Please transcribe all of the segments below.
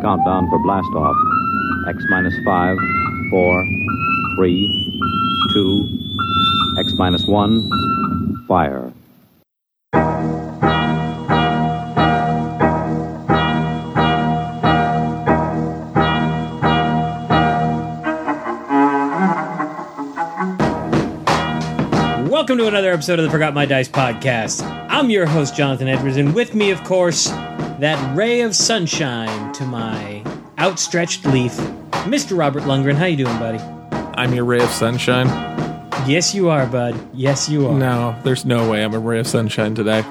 Countdown for blast off. X minus five, four, three, two, X minus one, fire. Welcome to another episode of the Forgot My Dice podcast. I'm your host, Jonathan Edwards, and with me, of course, that ray of sunshine to my outstretched leaf, Mr. Robert Lundgren. How you doing, buddy? I'm your ray of sunshine. Yes, you are, bud. Yes, you are. No, there's no way I'm a ray of sunshine today.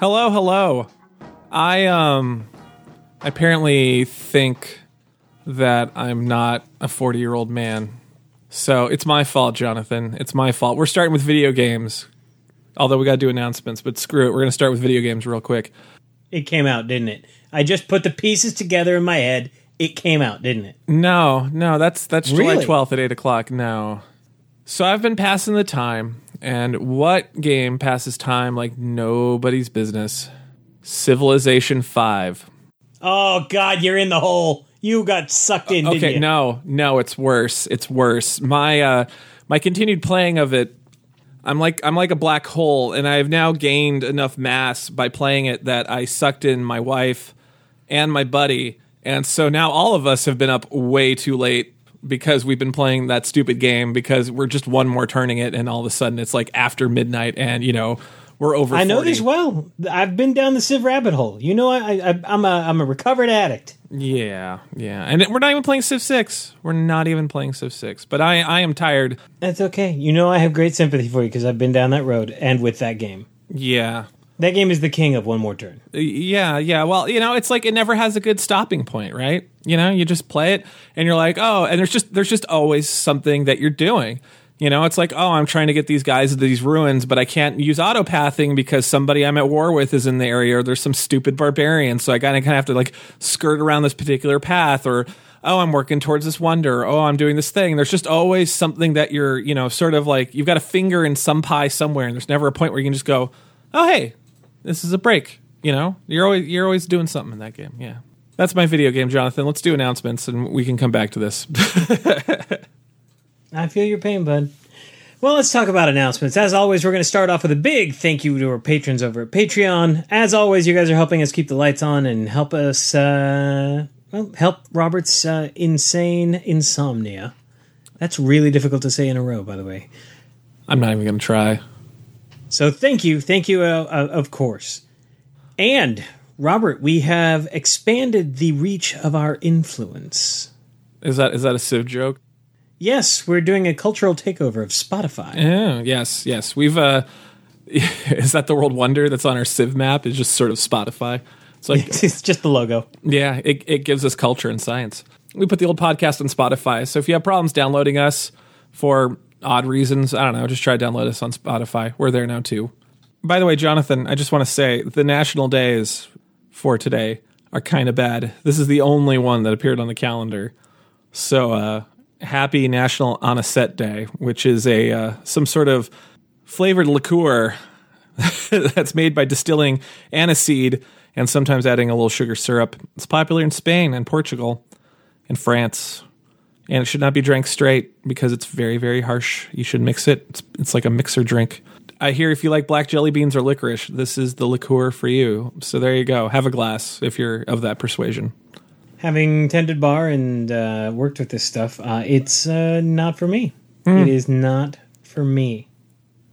Hello, hello. I um apparently think that I'm not a 40 year old man. So it's my fault, Jonathan. It's my fault. We're starting with video games. Although we got to do announcements, but screw it. We're going to start with video games real quick. It came out, didn't it? I just put the pieces together in my head. It came out, didn't it? No, no, that's that's July Really? 12th at 8 o'clock. No. So I've been passing the time, and what game passes time like nobody's business? Civilization 5. Oh, God, you're in the hole. You got sucked in, didn't Okay, you? no, no, it's worse. It's worse. My uh my continued playing of it I'm like I'm like a black hole and I've now gained enough mass by playing it that I sucked in my wife and my buddy. And so now all of us have been up way too late because we've been playing that stupid game because we're just one more turning it and all of a sudden it's like after midnight and you know we're over I know 40. this well. I've been down the Civ rabbit hole. You know, I, I, I'm a I'm a recovered addict. Yeah, yeah. And we're not even playing Civ 6. We're not even playing Civ 6. But I I am tired. That's okay. You know, I have great sympathy for you because I've been down that road and with that game. Yeah. That game is the king of one more turn. Uh, yeah, yeah. Well, you know, it's like it never has a good stopping point, right? You know, you just play it and you're like, "Oh, and there's just there's just always something that you're doing." You know, it's like, "Oh, I'm trying to get these guys to these ruins, but I can't use autopathing because somebody I'm at war with is in the area or there's some stupid barbarian, so I kind of kind of have to like skirt around this particular path or oh, I'm working towards this wonder. Oh, I'm doing this thing. There's just always something that you're, you know, sort of like you've got a finger in some pie somewhere and there's never a point where you can just go, "Oh, hey, this is a break. You know, you're always you're always doing something in that game. Yeah, that's my video game, Jonathan. Let's do announcements, and we can come back to this. I feel your pain, bud. Well, let's talk about announcements. As always, we're going to start off with a big thank you to our patrons over at Patreon. As always, you guys are helping us keep the lights on and help us, uh, well, help Robert's uh, insane insomnia. That's really difficult to say in a row, by the way. I'm not even going to try. So thank you, thank you, uh, uh, of course. And Robert, we have expanded the reach of our influence. Is that is that a Civ joke? Yes, we're doing a cultural takeover of Spotify. Yeah. Yes. Yes. We've. uh Is that the world wonder that's on our Civ map? Is just sort of Spotify. It's like it's just the logo. Yeah, it, it gives us culture and science. We put the old podcast on Spotify. So if you have problems downloading us for odd reasons, I don't know, just try to download us on Spotify. We're there now too. By the way, Jonathan, I just want to say the national days for today are kind of bad. This is the only one that appeared on the calendar. So uh, happy National Anisette Day, which is a uh, some sort of flavored liqueur that's made by distilling aniseed and sometimes adding a little sugar syrup. It's popular in Spain and Portugal and France. And it should not be drank straight because it's very, very harsh. You should mix it. It's, it's like a mixer drink. I hear if you like black jelly beans or licorice, this is the liqueur for you. So there you go. Have a glass if you're of that persuasion. Having tended bar and uh, worked with this stuff, uh, it's uh, not for me. It is not for me.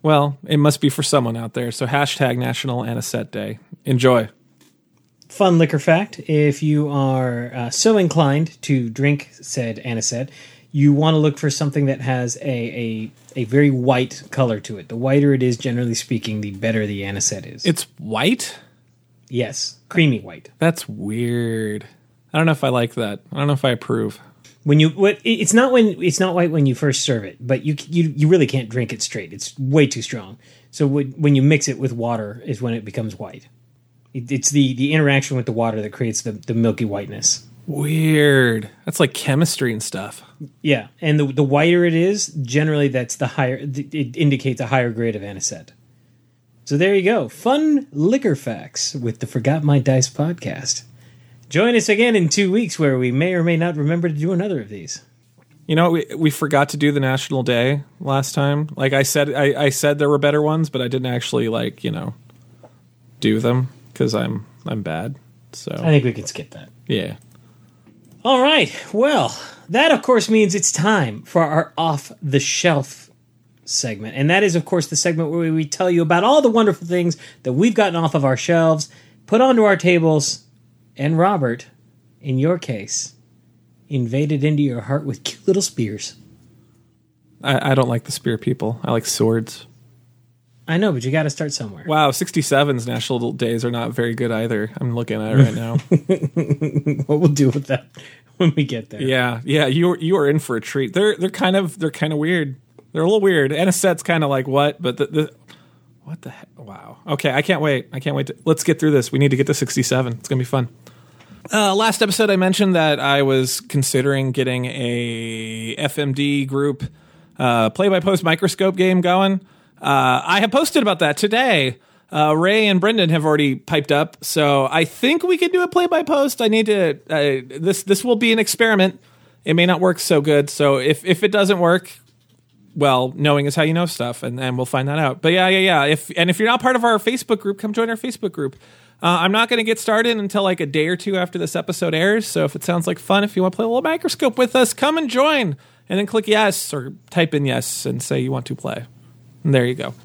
Well, it must be for someone out there. So hashtag National Anisette Day. Enjoy. Fun liquor fact if you are uh, so inclined to drink said anisette, you want to look for something that has a, a, a very white color to it. The whiter it is, generally speaking, the better the anisette is. It's white? yes, creamy white. That's weird. I don't know if I like that. I don't know if I approve. When you what it's not when it's not white when you first serve it, but you you you really can't drink it straight. It's way too strong. So when when you mix it with water is when it becomes white. It's the the interaction with the water that creates the the milky whiteness. Weird. That's like chemistry and stuff. Yeah, and the the whiter it is, generally that's the higher. It indicates a higher grade of anisette. So there you go. Fun liquor facts with the Forgot My Dice podcast. Join us again in two weeks where we may or may not remember to do another of these. You know, we we forgot to do the National Day last time. Like I said, I, I said there were better ones, but I didn't actually like you know do them because I'm I'm bad. So I think we can skip that. yeah, All right. Well, that of course means it's time for our off the shelf segment. And that is, of course, the segment where we tell you about all the wonderful things that we've gotten off of our shelves, put onto our tables, and Robert, in your case, invaded into your heart with cute little spears. I, I don't like the spear people. I like swords. I know, but you got to start somewhere. Wow, 67's national days are not very good either. I'm looking at it right now. What we'll do with that when we get there. yeah, yeah, you you are in for a treat. They're they're kind of they're kind of weird. They're a little weird. Anisette's kind of like what, but the, the what the heck? Wow. Okay, I can't wait. I can't wait. To, let's get through this. We need to get to 67. It's gonna be fun. Uh, last episode, I mentioned that I was considering getting a FMD group uh, play-by-post microscope game going. Uh, I have posted about that today. Uh, Ray and Brendan have already piped up, so I think we can do a play-by-post. I need to. Uh, this this will be an experiment. It may not work so good. So if if it doesn't work, well, knowing is how you know stuff, and, and we'll find that out. But yeah, yeah, yeah. If and if you're not part of our Facebook group, come join our Facebook group. Uh, I'm not going to get started until like a day or two after this episode airs. So if it sounds like fun, if you want to play a little microscope with us, come and join, and then click yes or type in yes and say you want to play. And there you go.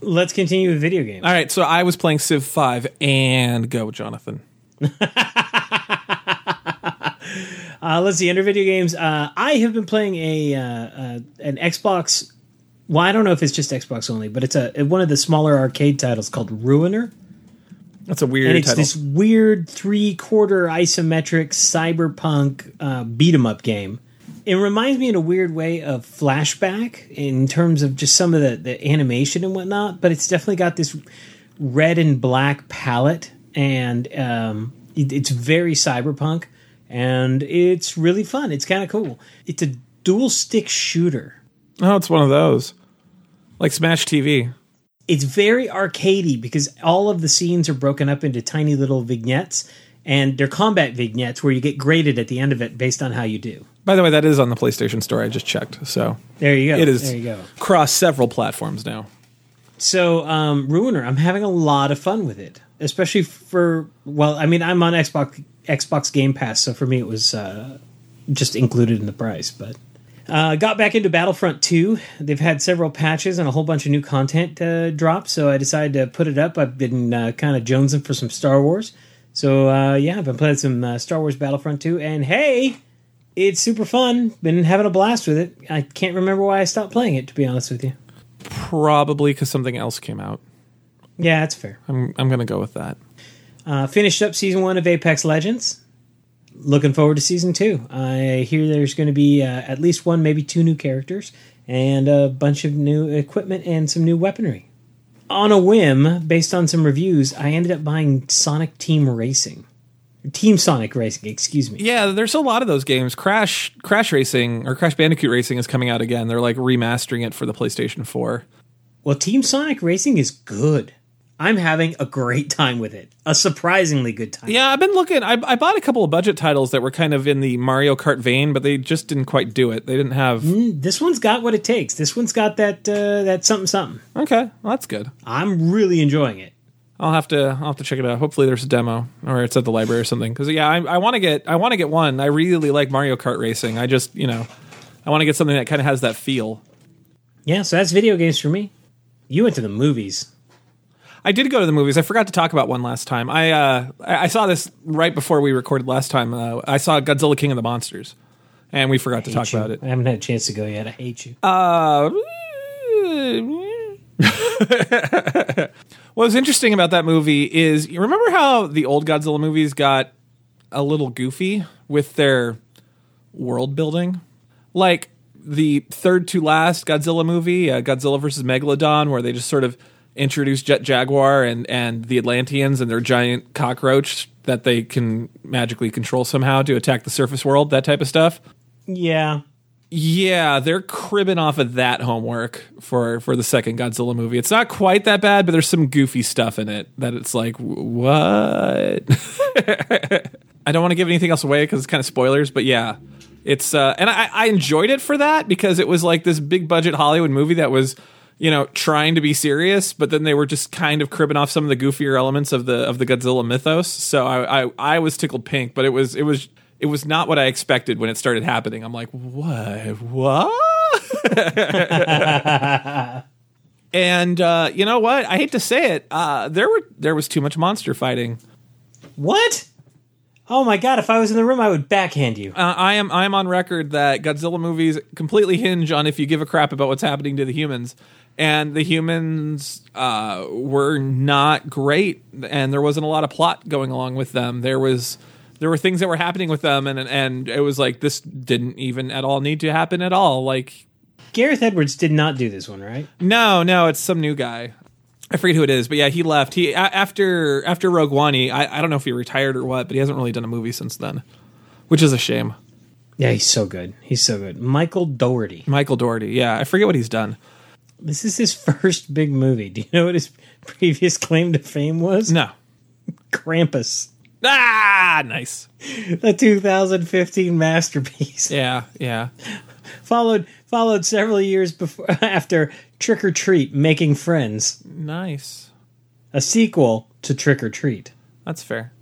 Let's continue with video games. All right. So I was playing Civ Five, and go, Jonathan. Uh, let's see. Under video games, uh, I have been playing a uh, uh, an Xbox. Well, I don't know if it's just Xbox only, but it's a one of the smaller arcade titles called Ruiner, That's a weird and it's title. this weird three quarter isometric cyberpunk uh, beat 'em up game. It reminds me in a weird way of Flashback in terms of just some of the, the animation and whatnot, but it's definitely got this red and black palette, and um, it- it's very cyberpunk, and it's really fun. It's kind of cool. It's a dual stick shooter. oh, it's one of those, like Smash TV. It's very arcadey because all of the scenes are broken up into tiny little vignettes and they're combat vignettes where you get graded at the end of it based on how you do. By the way, that is on the PlayStation Store. I just checked. So There you go. it is There you go. cross several platforms now. So, um, Ruiner, I'm having a lot of fun with it, especially for well, I mean, I'm on Xbox Xbox Game Pass, so for me it was uh, just included in the price. But uh, got back into Battlefront 2. They've had several patches and a whole bunch of new content uh, drop, so I decided to put it up. I've been uh, kind of jonesing for some Star Wars, so uh, yeah, I've been playing some uh, Star Wars Battlefront 2, and hey. It's super fun. Been having a blast with it. I can't remember why I stopped playing it, to be honest with you. Probably because something else came out. Yeah, that's fair. I'm I'm gonna go with that. Uh, finished up season one of Apex Legends. Looking forward to season two. I hear there's going to be uh, at least one, maybe two new characters, and a bunch of new equipment and some new weaponry. On a whim, based on some reviews, I ended up buying Sonic Team Racing. Team Sonic Racing, excuse me. Yeah, there's a lot of those games. Crash Crash Racing or Crash Bandicoot Racing is coming out again. They're like remastering it for the PlayStation 4. Well, Team Sonic Racing is good. I'm having a great time with it. A surprisingly good time. Yeah, I've been looking. I, I bought a couple of budget titles that were kind of in the Mario Kart vein, but they just didn't quite do it. They didn't have. This one's got what it takes. This one's got that uh, that something something. Okay, well, that's good. I'm really enjoying it. I'll have to I'll have to check it out. Hopefully, there's a demo or it's at the library or something. Because yeah, I, I want to get I want to get one. I really like Mario Kart racing. I just you know I want to get something that kind of has that feel. Yeah, so that's video games for me. You went to the movies. I did go to the movies. I forgot to talk about one last time. I uh, I I saw this right before we recorded last time. Uh, I saw Godzilla King of the Monsters, and we forgot to talk you. about it. I haven't had a chance to go yet. I hate you. Uh, What's interesting about that movie is you remember how the old Godzilla movies got a little goofy with their world building? Like the third to last Godzilla movie, uh, Godzilla versus Megalodon, where they just sort of introduce Jet Jaguar and, and the Atlanteans and their giant cockroach that they can magically control somehow to attack the surface world, that type of stuff. yeah. Yeah, they're cribbing off of that homework for for the second Godzilla movie. It's not quite that bad, but there's some goofy stuff in it that it's like, what? I don't want to give anything else away because it's kind of spoilers, but yeah, it's uh, and I, I enjoyed it for that because it was like this big budget Hollywood movie that was you know trying to be serious, but then they were just kind of cribbing off some of the goofier elements of the of the Godzilla mythos. So I I, I was tickled pink, but it was it was it was not what I expected when it started happening. I'm like, what? What? and uh, you know what? I hate to say it. Uh, there were there was too much monster fighting. What? Oh my god! If I was in the room, I would backhand you. Uh, I am I am on record that Godzilla movies completely hinge on if you give a crap about what's happening to the humans, and the humans uh, were not great, and there wasn't a lot of plot going along with them. There was there were things that were happening with them, and and it was like this didn't even at all need to happen at all. Like Gareth Edwards did not do this one, right? no, no, it's some new guy. I forget who it is, but yeah, he left. He a- after after Rogue One, he, I I don't know if he retired or what, but he hasn't really done a movie since then, which is a shame. Yeah, he's so good. He's so good. Michael Dougherty. Michael Dougherty, yeah, I forget what he's done. This is his first big movie. Do you know what his previous claim to fame was? No, Krampus, ah, nice. the 2015 masterpiece. Yeah, yeah. Followed followed several years before after Trick or Treat: Making Friends, Nice. a sequel to Trick or Treat. That's fair.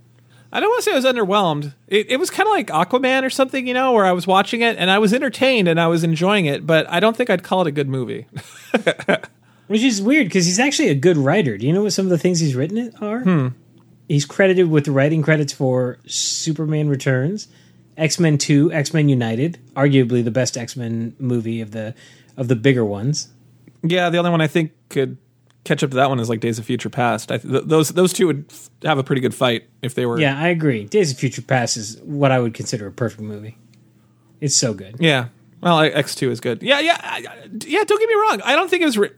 I don't want to say I was underwhelmed. It, it was kind of like Aquaman or something, you know, where I was watching it and I was entertained and I was enjoying it, but I don't think I'd call it a good movie. Which is weird because he's actually a good writer. Do you know what some of the things he's written it are? Hmm. He's credited with writing credits for Superman Returns, X Men Two, X Men United, arguably the best X Men movie of the of the bigger ones. yeah, the only one I think could catch up to that one is like Days of Future Past. I, th- those those two would f- have a pretty good fight if they were. Yeah, I agree. Days of Future Past is what I would consider a perfect movie. It's so good. Yeah. Well, X two is good. Yeah, yeah, I- yeah. Don't get me wrong. I don't think it was. Re-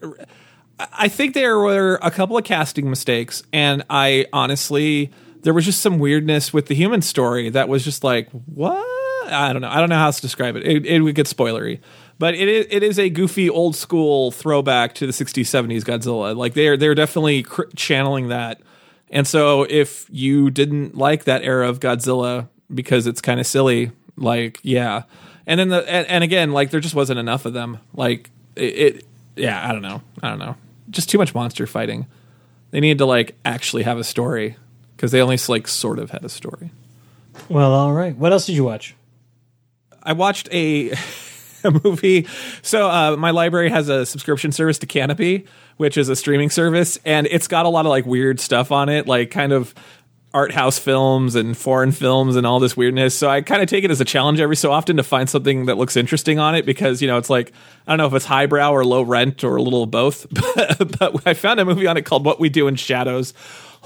I think there were a couple of casting mistakes, and I honestly there was just some weirdness with the human story that was just like what I don't know. I don't know how to describe it. It, it would get spoilery, but it is it is a goofy old school throwback to the '60s '70s Godzilla. Like they're they're definitely cr- channeling that. And so if you didn't like that era of Godzilla because it's kind of silly, like yeah. And then the and, and again, like there just wasn't enough of them. Like it, it yeah, I don't know. I don't know. Just too much monster fighting. They need to like actually have a story because they only like sort of had a story. Well, all right. What else did you watch? I watched a, a movie. So uh, my library has a subscription service to Kanopy, which is a streaming service, and it's got a lot of like weird stuff on it, like kind of art house films and foreign films and all this weirdness. So I kind of take it as a challenge every so often to find something that looks interesting on it because you know it's like I don't know if it's highbrow or low rent or a little of both. but, but I found a movie on it called What We Do in Shadows.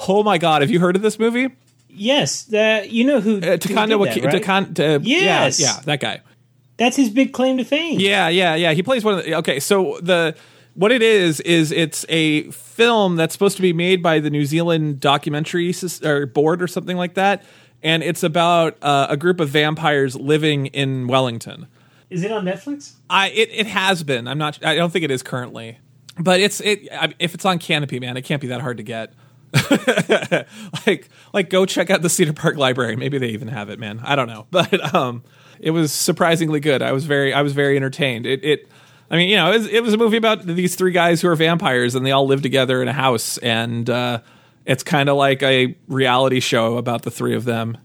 Oh my god, have you heard of this movie? Yes, the, you know who, Uh, Takanda Waki- right? Takan- uh, Yes. yeah, yeah, that guy. That's his big claim to fame. Yeah, yeah, yeah. He plays one of the. Okay, so the what it is is it's a film that's supposed to be made by the New Zealand documentary or board or something like that, and it's about uh, a group of vampires living in Wellington. Is it on Netflix? I it, it has been. I'm not. I don't think it is currently, but it's it. I, if it's on Kanopy, man, it can't be that hard to get. like like go check out the Cedar Park Library. Maybe they even have it, man. I don't know, but um, it was surprisingly good. I was very I was very entertained. It it. I mean, you know, it was, it was a movie about these three guys who are vampires and they all live together in a house, and uh, it's kind of like a reality show about the three of them.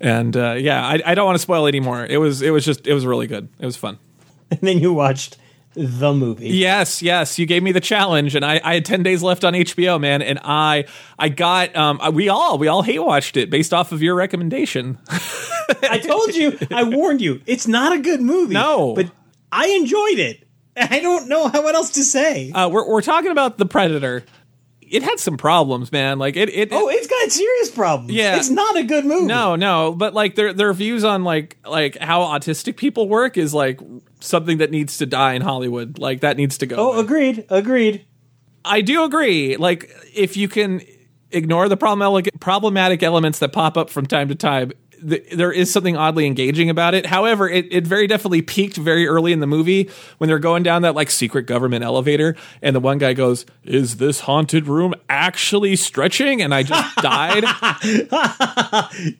And uh, yeah, I, I don't want to spoil anymore. It was it was just it was really good. It was fun. And then you watched the movie. Yes, yes. You gave me the challenge, and I, I had ten days left on HBO, man. And I, I got, um, we all, we all hate watched it based off of your recommendation. I told you, I warned you. It's not a good movie. No. but I enjoyed it. I don't know how what else to say. Uh, we're we're talking about the Predator. It had some problems, man. Like it, it. oh, it's got serious problems. Yeah. it's not a good movie. no, no, but like their their views on like like how autistic people work is like something that needs to die in Hollywood. Like that needs to go. Oh, agreed. Agreed. I do agree. Like, if you can ignore the problematic problematic elements that pop up from time to time, th- there is something oddly engaging about it. However, it, it very definitely peaked very early in the movie when they're going down that like secret government elevator, and the one guy goes, "Is this haunted room actually stretching?" And I just died.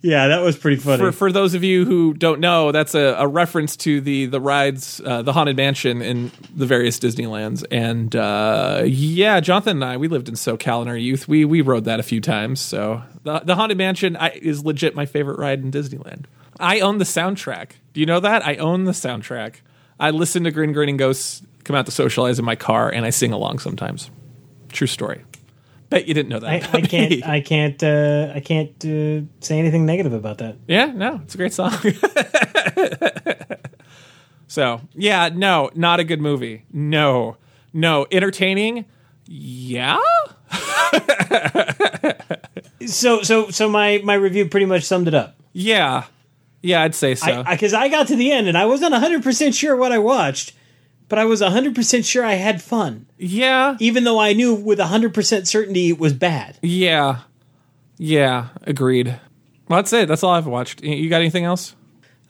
Yeah, that was pretty funny. for for those of you who don't know, that's a, a reference to the the rides, uh, the haunted mansion in the various Disneylands. And uh, yeah, Jonathan and I, we lived in SoCal in our youth. We we rode that a few times. So the the haunted mansion I, is legit my favorite ride in Disneyland. I own the soundtrack. Do you know that? I own the soundtrack. I listen to Grin Grinning Ghosts come out to socialize in my car, and I sing along sometimes. True story. Bet you didn't know that. I, I can't. I can't. Uh, I can't uh, say anything negative about that. Yeah, no, it's a great song. so, yeah, no, not a good movie. No, no, entertaining. Yeah, So, so, so my my review pretty much summed it up. yeah, yeah. I'd say so. I because I, got to the end and I wasn't hundred percent sure what I watched, but I was hundred percent sure I had fun, yeah, even though I knew with hundred percent certainty it was bad. yeah, yeah. Agreed. Well, that's it. That's all I've watched. You got anything else?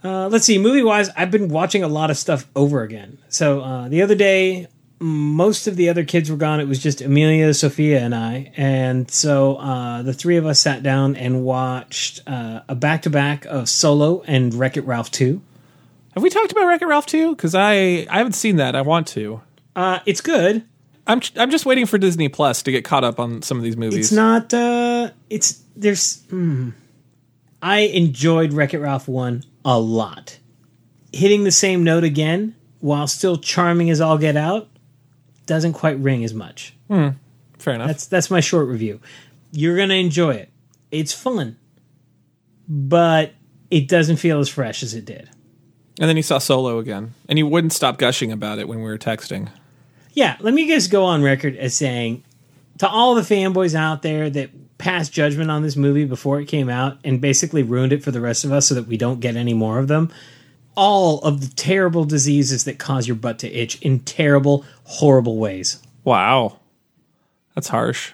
Uh, let's see, movie wise, I've been watching a lot of stuff over again. So uh, the other day, most of the other kids were gone. It was just Amelia, Sophia, and I, and so uh, the three of us sat down and watched uh, a back to back of Solo and Wreck It Ralph two. Have we talked about Wreck It Ralph 2? Because I I haven't seen that. I want to. Uh, it's good. I'm I'm just waiting for Disney Plus to get caught up on some of these movies. It's not. Uh, it's there's. hmm. I enjoyed Wreck It Ralph one a lot. Hitting the same note again while still charming as all get out doesn't quite ring as much. Hmm. Fair enough. That's that's my short review. You're gonna enjoy it. It's fun, but it doesn't feel as fresh as it did. and then you saw Solo again, and you wouldn't stop gushing about it when we were texting. Yeah, let me just go on record as saying to all the fanboys out there that passed judgment on this movie before it came out and basically ruined it for the rest of us so that we don't get any more of them. All of the terrible diseases that cause your butt to itch in terrible, horrible ways. Wow, that's harsh.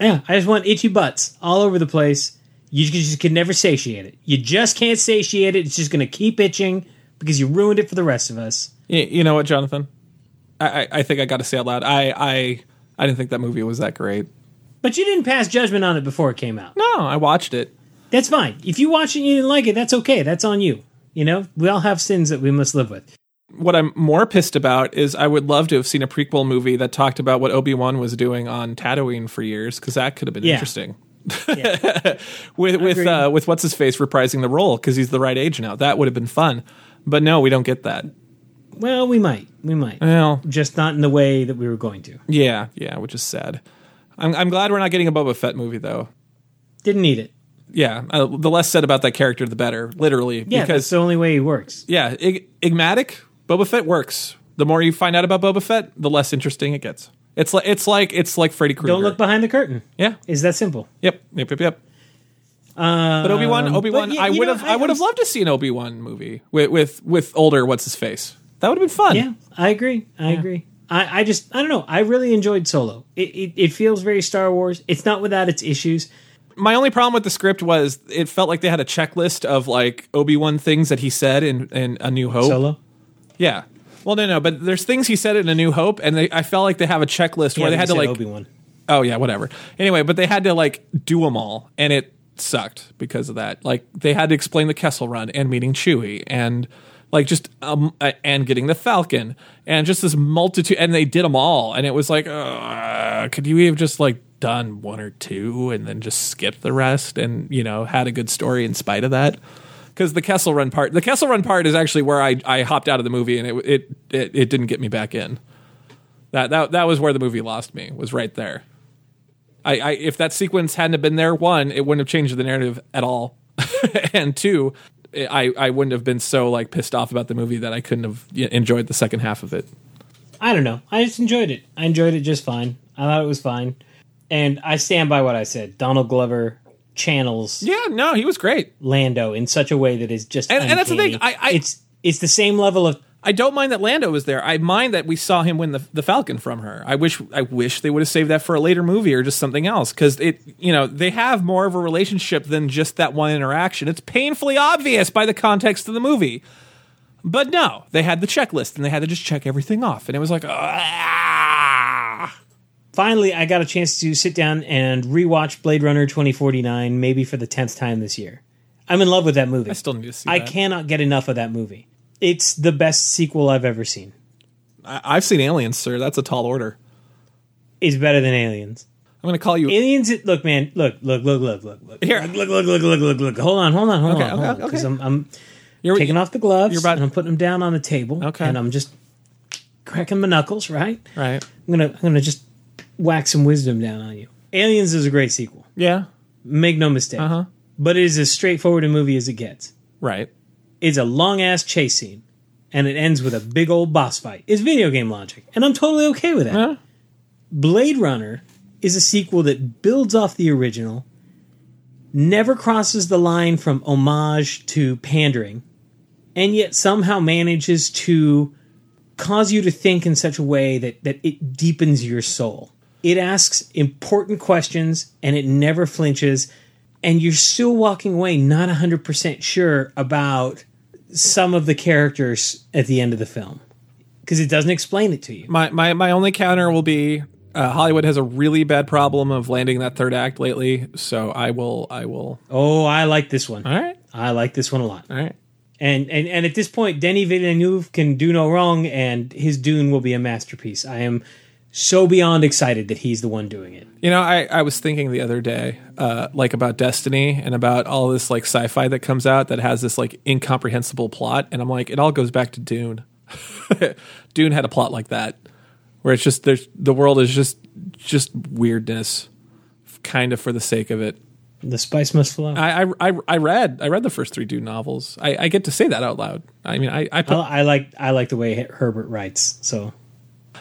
Yeah, I just want itchy butts all over the place. You just can never satiate it. You just can't satiate it. It's just going to keep itching because you ruined it for the rest of us. You, know what, Jonathan? I, I, I think I got to say out loud. I, I I didn't think that movie was that great. But you didn't pass judgment on it before it came out. No, I watched it. That's fine. If you watch it and you didn't like it, that's okay. That's on you. You know, we all have sins that we must live with. What I'm more pissed about is I would love to have seen a prequel movie that talked about what Obi Wan was doing on Tatooine for years because that could have been Yeah. interesting. Yeah. with with uh, with what's his face reprising the role because he's the right age now. That would have been fun. But no, we don't get that. well, we might. We might. Well, Just not in the way that we were going to. yeah, yeah, which is sad. I'm I'm glad we're not getting a Boba Fett movie though. Didn't need it. Yeah, uh, the less said about that character, the better. Literally, Yeah, that's because the only way he works. yeah, Ig- Igmatic Boba Fett works. The more you find out about Boba Fett, the less interesting it gets. It's like it's like it's like Freddy Krueger. Don't look behind the curtain. Yeah. Is that simple? Yep. Yep. Yep. Yep. but Obi Wan, Obi Wan, Um, yeah, I would have, I- I would have loved to see an Obi Wan movie with with with older what's his face. That would have been fun. Yeah, I agree. I agree. I, I just I don't know. I really enjoyed Solo. It, it it feels very Star Wars. It's not without its issues. My only problem with the script was it felt like they had a checklist of like Obi Wan things that he said in in A New Hope. Solo. Yeah. Well, no, no, but there's things he said in A New Hope, and they, I felt like they have a checklist where they had to like Obi Wan. Oh yeah, whatever. Anyway, but they had to like do them all, and it sucked because of that. Like they had to explain the Kessel Run and meeting Chewie, and like just um uh, and getting the Falcon, and just this multitude, and they did them all, and it was like, uh, could you have just like done one or two and then just skipped the rest, and you know had a good story in spite of that? Because the Kessel Run part, the Kessel Run part is actually where I I hopped out of the movie, and it it it, it didn't get me back in. That, that that was where the movie lost me. Was right there. I, I if that sequence hadn't been there, one, it wouldn't have changed the narrative at all, and two, I I wouldn't have been so like pissed off about the movie that I couldn't have enjoyed the second half of it. I don't know. I just enjoyed it. I enjoyed it just fine. I thought it was fine, and I stand by what I said. Donald Glover channels Yeah, no, he was great. Lando in such a way that is just And- and that's the thing, I- I- it's it's the same level of I don't mind that Lando was there. I mind that we saw him win the, the Falcon from her. I wish I wish they would have saved that for a later movie or just something else because it you know they have more of a relationship than just that one interaction. It's painfully obvious by the context of the movie. But no, they had the checklist and they had to just check everything off, and it was like ah. Finally, I got a chance to sit down and rewatch Blade Runner 2049, maybe for the 10th time this year. I'm in love with that movie. I still need to see. I that. cannot get enough of that movie. It's the best sequel I've ever seen. I, I've seen Aliens, sir. That's a tall order. It's better than Aliens. I'm going to call you. Aliens, look, man, look, look, look, look, look, look, Here. look, look, look, look, look, look. Hold on, hold on, hold Okay, on, hold okay, on, because okay. I'm, I'm You're, taking off the gloves You're about- and I'm putting them down on the table. Okay. and I'm just cracking my knuckles. Right, right. I'm gonna, I'm gonna just whack some wisdom down on you. Aliens is a great sequel. Yeah. Make no mistake. Uh huh. But it is as straightforward a movie as it gets. Right. It's a long ass chase scene, and it ends with a big old boss fight. It's video game logic, and I'm totally okay with that. Huh? Blade Runner is a sequel that builds off the original, never crosses the line from homage to pandering, and yet somehow manages to cause you to think in such a way that, that it deepens your soul. It asks important questions and it never flinches, and you're still walking away not 100% sure about some of the characters at the end of the film because it doesn't explain it to you. My my my only counter will be uh, Hollywood has a really bad problem of landing that third act lately. So I will I will. Oh, I like this one. All right. I like this one a lot. All right. And and and at this point, Denis Villeneuve can do no wrong, and his Dune will be a masterpiece. I am so beyond excited that he's the one doing it. You know, I, I was thinking the other day, uh, like about Destiny and about all this like sci-fi that comes out that has this like incomprehensible plot, and I'm like, it all goes back to Dune. Dune had a plot like that, where it's just there's the world is just just weirdness, kind of for the sake of it. The spice must flow. I, I I, I- I read I read the first three Dune novels. I, I get to say that out loud. I mean, I I put, I like I like the way Herbert writes. So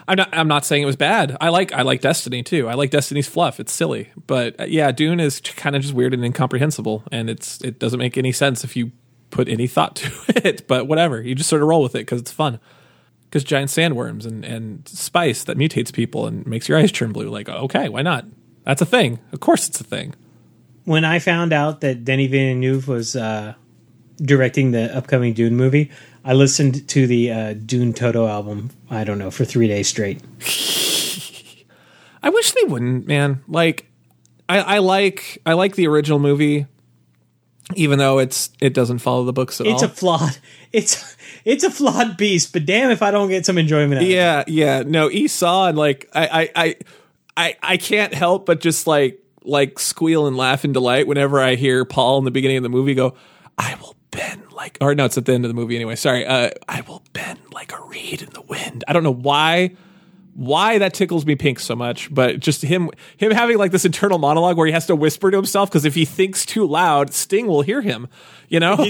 I'm not. I'm not saying it was bad. I like. I like Destiny too. I like Destiny's fluff. It's silly, but uh, yeah, Dune is kind of just weird and incomprehensible, and it's it doesn't make any sense if you put any thought to it. But whatever, you just sort of roll with it because it's fun. Because giant sandworms and and spice that mutates people and makes your eyes turn blue. Like okay, why not? That's a thing. Of course, it's a thing. when I found out that Denis Villeneuve was uh, directing the upcoming Dune movie, I listened to the uh, Dune Toto album. I don't know for three days straight. I wish they wouldn't, man. Like, I, I like I like the original movie, even though it's it doesn't follow the books at It's all. a flawed. It's it's a flawed beast. But damn, if I don't get some enjoyment out of it. Yeah, yeah. No, Esau and like I I I I, I can't help but just like like squeal and laugh in delight whenever I hear Paul in the beginning of the movie go, I will bend like or no, it's at the end of the movie anyway. Sorry. Uh I will bend like a reed in the wind. I don't know why why that tickles me pink so much, but just him him having like this internal monologue where he has to whisper to himself because if he thinks too loud, Sting will hear him. You know?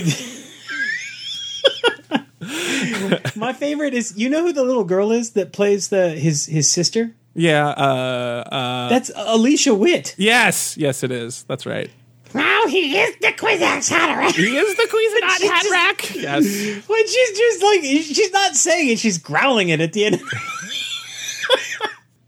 My favorite is you know who the little girl is that plays the his his sister. yeah, uh uh That's Alicia Witt. yes, yes it is. That's right. Now he is the Kwisatz Haderach. He is the Cuisinart She hat just- Yes. When she's just like she's not saying it, she's growling it at the end.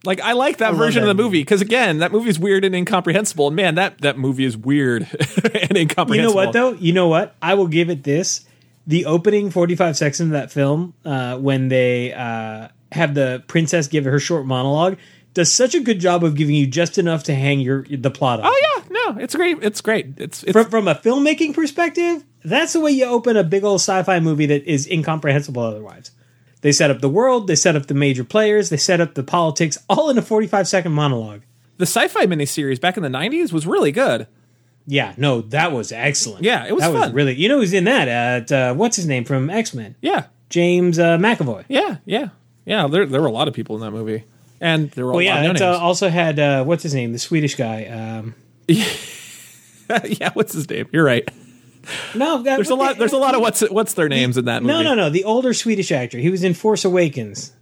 Like I like that love version that of the movie because again, that movie is weird and incomprehensible. And man, that that movie is weird and incomprehensible. You know what though? You know what? I will give it this. The opening 45 seconds of that film, uh, when they uh, have the princess give her short monologue, does such a good job of giving you just enough to hang your the plot on. Oh yeah, no, it's great. It's great. It's it's From, from a filmmaking perspective, that's the way you open a big old sci-fi movie that is incomprehensible otherwise. They set up the world, they set up the major players, they set up the politics, all in a 45 second monologue. the sci-fi miniseries back in the '90s was really good. Yeah, no, that was excellent. Yeah, it was that was fun. really. You know who's in that? At uh, what's his name from X Men? Yeah, James uh, McAvoy. yeah, yeah, yeah. There there were a lot of people in that movie, and there were Well, yeah, lot of it uh, also had uh, what's his name, the Swedish guy. Um, yeah, what's his name? You're right. no, There's a lot. There's a lot of what's what's their names in that movie. No, no, no. The older Swedish actor. He was in Force Awakens.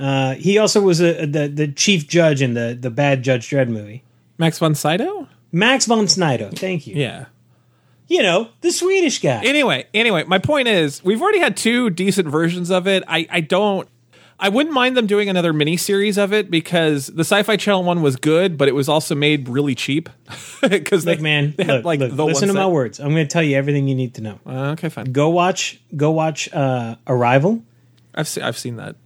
Uh, he also was a, the the chief judge in the the bad Judge Dredd movie. Max von Sydow. Max von Sydow. Thank you. Yeah, You know, the Swedish guy. Anyway, anyway, my point is we've already had two decent versions of it. I, I don't I wouldn't mind them doing another mini series of it because the Sci-Fi Channel one was good, but it was also made really cheap. Because Look, man, they had look, like look, the listen to my words. I'm going to tell you everything you need to know. Uh, okay, fine. Go watch, go watch uh, Arrival. I've se- I've seen that.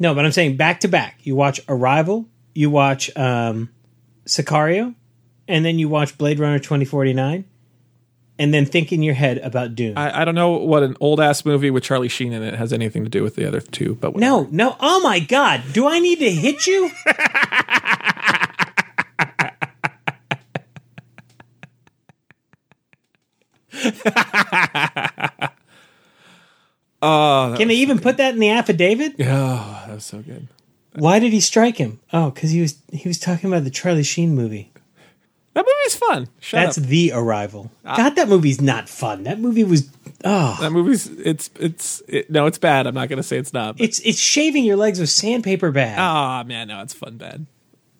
No, but I'm saying back to back. You watch Arrival, you watch um, Sicario, and then you watch Blade Runner 2049, and then think in your head about Dune. I, I don't know what an old ass movie with Charlie Sheen in it has anything to do with the other two, but whatever. no, no. Oh my God. Do I need to hit you? Oh, Can they even put that in the affidavit? oh, that was so good. Why did he strike him? Oh, because he was he was talking about the Charlie Sheen movie. That movie's fun. Shut That's up. the Arrival. Ah. God, that movie's not fun. That movie was oh, That movie's it's it's it, no, it's bad. I'm not gonna say it's not. But, it's it's shaving your legs with sandpaper bad. oh ah, man, no, it's fun bad.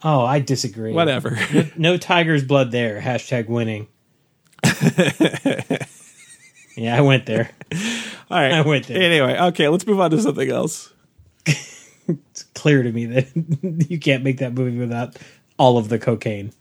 Oh, I disagree. Whatever. No tiger's blood there. Hashtag winning. yeah, I went there. All right. I went there. Anyway, okay, let's move on to something else. It's clear to me that you can't make that movie without all of the cocaine.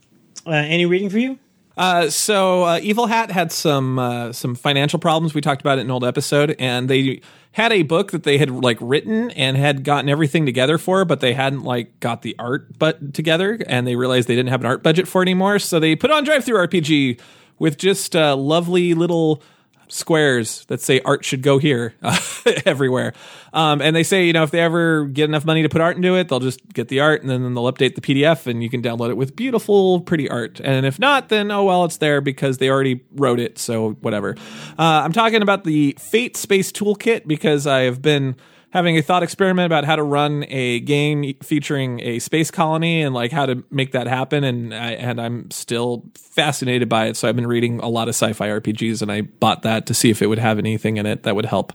Uh, any reading for you? Uh, so uh, Evil Hat had some uh, some financial problems. We talked about it in an old episode, and they had a book that they had like written and had gotten everything together for, but they hadn't like got the art but together, and they realized they didn't have an art budget for anymore. So they put on DriveThruRPG with just uh, lovely little squares that say art should go here everywhere. Um, and they say, you know, if they ever get enough money to put art into it, they'll just get the art and then they'll update the PDF and you can download it with beautiful, pretty art. And if not, then oh well, it's there because they already wrote it. So whatever. Uh, I'm talking about the Fate Space Toolkit because I have been having a thought experiment about how to run a game featuring a space colony and like how to make that happen. And I, and I'm still fascinated by it. So I've been reading a lot of sci-fi RPGs and I bought that to see if it would have anything in it that would help.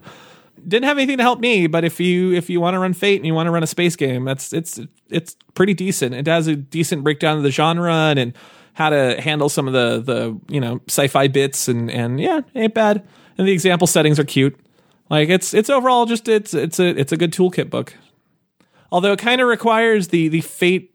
Didn't have anything to help me but if you if you want to run fate and you want to run a space game that's it's it's pretty decent. It has a decent breakdown of the genre and, and how to handle some of the the you know sci-fi bits and and yeah ain't bad. And the example settings are cute like it's it's overall just it's it's a it's a good toolkit book. Although it kind of requires the the fate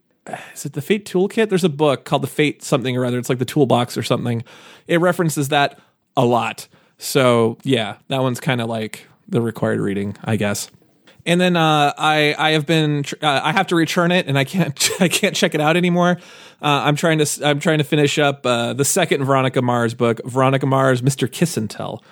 is it the fate toolkit? There's a book called the fate something or other. It's like the toolbox or something. It references that a lot. So yeah, that one's kind of like the required reading, I guess. And then uh, I I have been uh, I have to return it and I can't I can't check it out anymore. Uh, I'm trying to I'm trying to finish up uh, the second Veronica Mars book, Veronica Mars, Mr. Kiss and Tell.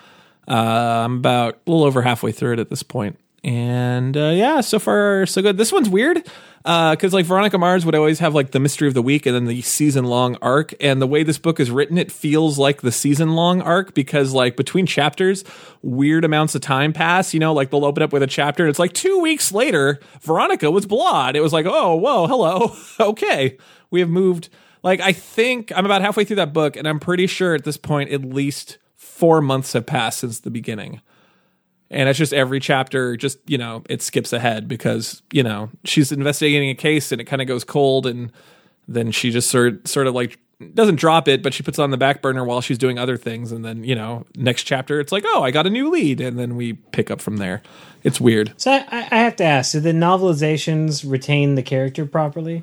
Uh, I'm about a little over halfway through it at this point. And uh, yeah, so far so good. This one's weird because like Veronica Mars would always have like the mystery of the week and then the season long arc. And the way this book is written, it feels like the season long arc because like between chapters, weird amounts of time pass. You know, like they'll open up with a chapter and it's like two weeks later, Veronica was blonde. It was like, oh, whoa, hello, okay, we have moved. Like I think I'm about halfway through that book, and I'm pretty sure at this point at least four months have passed since the beginning and it's just every chapter just you know it skips ahead because you know she's investigating a case and it kind of goes cold and then she just sort sort of like doesn't drop it but she puts it on the back burner while she's doing other things and then you know next chapter it's like oh i got a new lead and then we pick up from there it's weird So I, I have to ask: do the novelizations retain the character properly?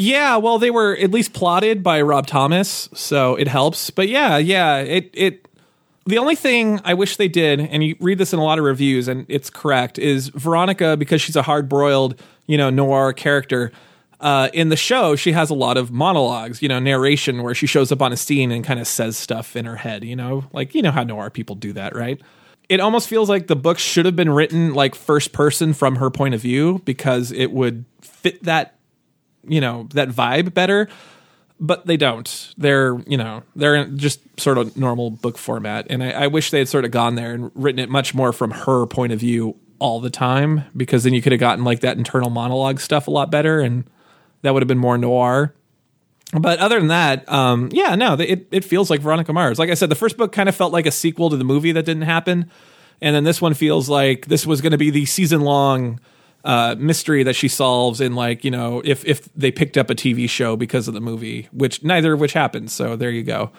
Yeah, well, they were at least plotted by Rob Thomas, so it helps. But yeah, yeah, it it. The only thing I wish they did, and you read this in a lot of reviews, and it's correct, is Veronica because she's a hard broiled, you know, noir character. Uh, in the show, she has a lot of monologues, you know, narration where she shows up on a scene and kind of says stuff in her head, you know, like you know how noir people do that, right? It almost feels like the book should have been written like first person from her point of view because it would fit that you know that vibe better but they don't. They're you know they're just sort of normal book format. And I, I wish they had sort of gone there and written it much more from her point of view all the time because then you could have gotten like that internal monologue stuff a lot better and that would have been more noir. But other than that, um, yeah, no, it it feels like Veronica Mars. Like I said, the first book kind of felt like a sequel to the movie that didn't happen, and then this one feels like this was going to be the season long uh, mystery that she solves. In like you know, if if they picked up a TV show because of the movie, which neither of which happened. So there you go.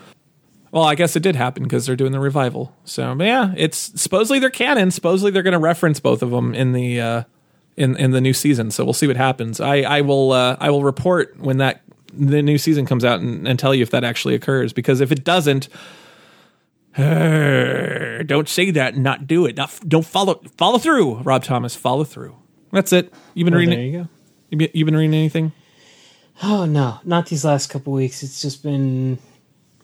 Well, I guess it did happen because they're doing the revival. So yeah, it's supposedly they're canon. Supposedly they're going to reference both of them in the uh, in in the new season. So we'll see what happens. I I will uh, I will report when that the new season comes out and, and tell you if that actually occurs. Because if it doesn't, don't say that not do it. Not don't follow follow through. Rob Thomas, follow through. That's it. You've been Well, reading. there you go. You been, you been reading anything? Oh no, not these last couple weeks. It's just been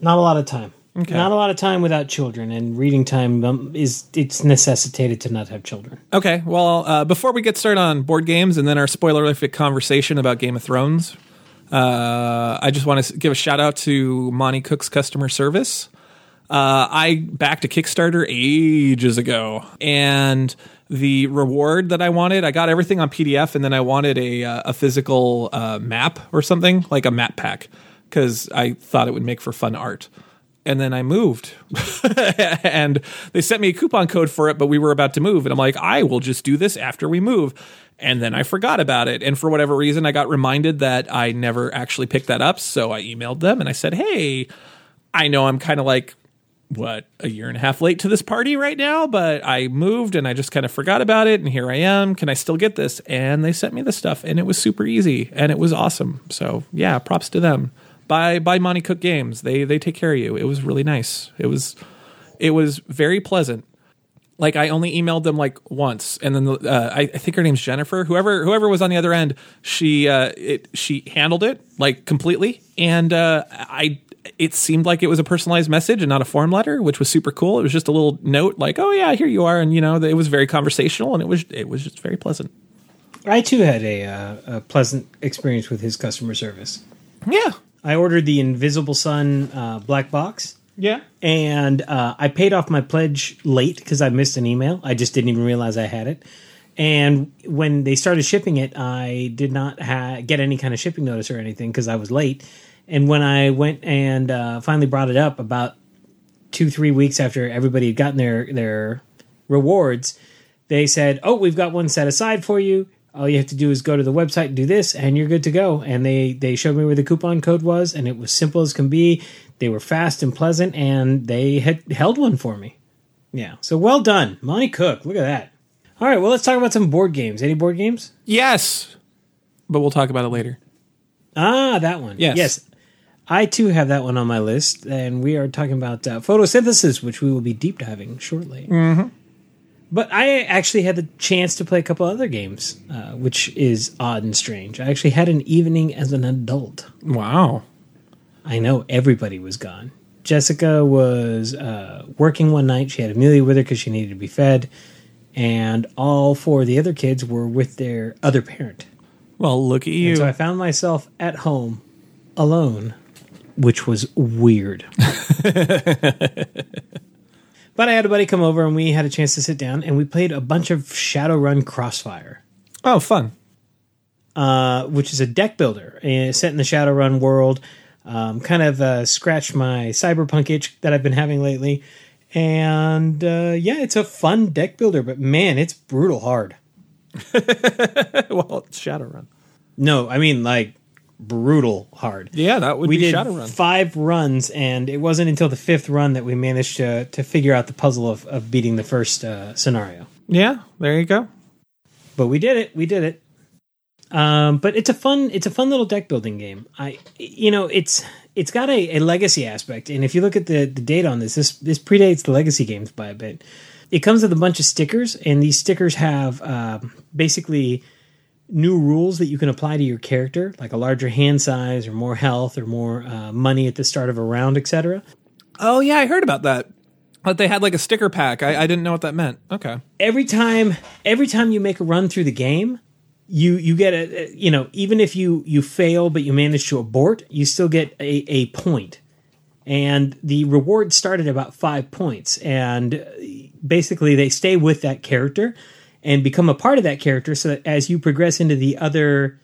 not a lot of time. Okay. Not a lot of time without children, and reading time um, is it's necessitated to not have children. Okay, well, uh, before we get started on board games and then our spoilerific conversation about Game of Thrones, uh, I just want to give a shout out to Monte Cook's customer service. Uh, I backed a Kickstarter ages ago, and the reward that I wanted, I got everything on PDF, and then I wanted a uh, a physical uh, map or something like a map pack because I thought it would make for fun art. And then I moved, and they sent me a coupon code for it, but we were about to move, and I'm like, I will just do this after we move. And then I forgot about it, and for whatever reason, I got reminded that I never actually picked that up. So I emailed them and I said, Hey, I know I'm kind of like what a year and a half late to this party right now, but I moved and I just kind of forgot about it, and here I am. Can I still get this? And they sent me the stuff, and it was super easy and it was awesome. So yeah, props to them. By by Monte Cook Games, they they take care of you. It was really nice. It was it was very pleasant. Like I only emailed them like once, and then uh, I, I think her name's Jennifer. Whoever whoever was on the other end, she uh, it she handled it like completely, and uh, I it seemed like it was a personalized message and not a form letter, which was super cool. It was just a little note like, "Oh yeah, here you are," and you know it was very conversational, and it was it was just very pleasant. I too had a, uh, a pleasant experience with his customer service. Yeah, I ordered the Invisible Sun uh, black box, yeah. and uh, I paid off my pledge late because I missed an email. I just didn't even realize I had it. And when they started shipping it, I did not ha- get any kind of shipping notice or anything because I was late. And when I went and uh, finally brought it up about two, three weeks after everybody had gotten their their rewards, they said, "Oh, we've got one set aside for you. All you have to do is go to the website and do this, and you're good to go." And they they showed me where the coupon code was, and it was simple as can be. They were fast and pleasant, and they had held one for me. Yeah, so well done, Monte Cook. Look at that. All right, well, let's talk about some board games. Any board games? Yes, but we'll talk about it later. Ah, that one. Yes. Yes. I too have that one on my list, and we are talking about uh, photosynthesis, which we will be deep diving shortly. Mm-hmm. But I actually had the chance to play a couple other games, uh, which is odd and strange. I actually had an evening as an adult. Wow. I know everybody was gone. Jessica was uh, working one night. She had Amelia with her because she needed to be fed, and all four of the other kids were with their other parent. Well, look at you. And so I found myself at home alone, which was weird. but I had a buddy come over and we had a chance to sit down and we played a bunch of Shadowrun Crossfire, oh, fun. uh, which is a deck builder uh, set in the Shadowrun world. Um, kind of uh, scratched my cyberpunk itch that I've been having lately. And uh, yeah, it's a fun deck builder, but man, it's brutal hard. well, it's Shadowrun. No, I mean like brutal hard. Yeah, that would we be did Shadowrun. five runs, and it wasn't until the fifth run that we managed to to figure out the puzzle of, of beating the first uh, scenario. yeah, there you go. But we did it. We did it. Um, but it's a fun it's a fun little deck building game. I you know it's it's got a, a legacy aspect, and if you look at the the data on this, this this predates the legacy games by a bit. It comes with a bunch of stickers, and these stickers have um, basically new rules that you can apply to your character, like a larger hand size, or more health, or more uh, money at the start of a round, etc. Oh yeah, I heard about that. But they had like a sticker pack. I, I didn't know what that meant. Okay. every time every time you make a run through the game you you get a you know even if you you fail but you manage to abort you still get a, a point. and the reward start at about five points and uh, basically they stay with that character and become a part of that character so that as you progress into the other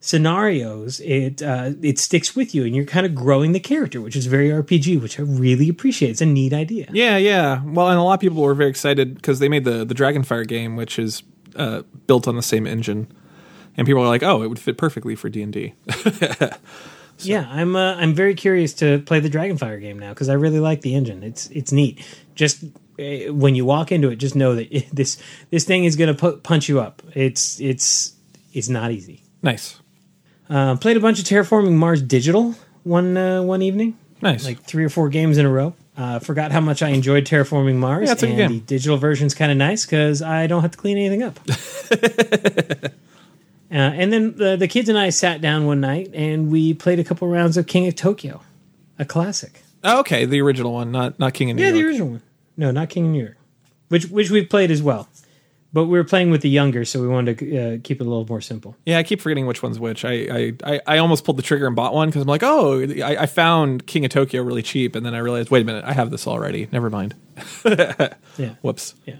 scenarios it uh, it sticks with you and you're kind of growing the character which is very rpg which i really appreciate it's a neat idea Yeah, yeah. Well, and a lot of people were very excited because they made the the Dragonfire game, which is uh, built on the same engine, and people were like, "Oh, it would fit perfectly for D and D." Yeah, I'm uh, I'm very curious to play the Dragonfire game now because I really like the engine. It's it's neat. Just when you walk into it, just know that this this thing is going to pu- punch you up. It's it's it's not easy. Nice. Uh, played a bunch of Terraforming Mars Digital one uh, one evening, Nice. like three or four games in a row. Uh, forgot how much I enjoyed Terraforming Mars. Yeah, it's a good and game. the digital version's kind of nice because I don't have to clean anything up. Uh, and then the, the kids and I sat down one night and we played a couple rounds of King of Tokyo, a classic. Oh, okay, the original one, not not King of New Yeah, York. the original one. No, not King of New York, which which we've played as well. But we were playing with the younger, so we wanted to uh, keep it a little more simple. Yeah, I keep forgetting which one's which. I I, I, I almost pulled the trigger and bought one because I'm like, oh, I, I found King of Tokyo really cheap, and then I realized, wait a minute, I have this already. Never mind. Yeah, Whoops. yeah.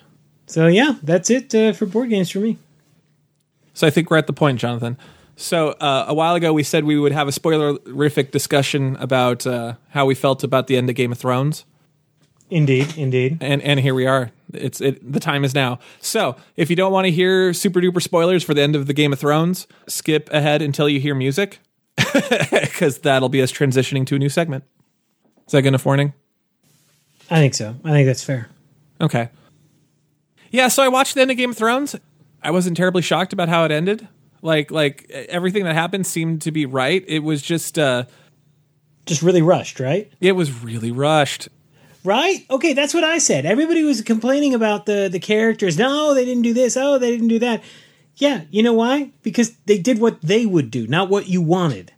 So yeah, that's it uh, for board games for me. So I think we're at the point, Jonathan. So uh, a while ago, we said we would have a spoilerific discussion about uh, how we felt about the end of Game of Thrones. Indeed, indeed. and and here we are. It's it. The time is now. So if you don't want to hear super duper spoilers for the end of the Game of Thrones, skip ahead until you hear music, because that'll be us transitioning to a new segment. Is that good enough warning? I think so. I think that's fair. Okay. Yeah. So I watched the end of Game of Thrones. I wasn't terribly shocked about how it ended. Like like everything that happened seemed to be right. It was just uh, Just really rushed, right? it was really rushed. Right? Okay, that's what I said. Everybody was complaining about the the characters. No, they didn't do this. Oh, they didn't do that. Yeah, you know why? Because they did what they would do, not what you wanted.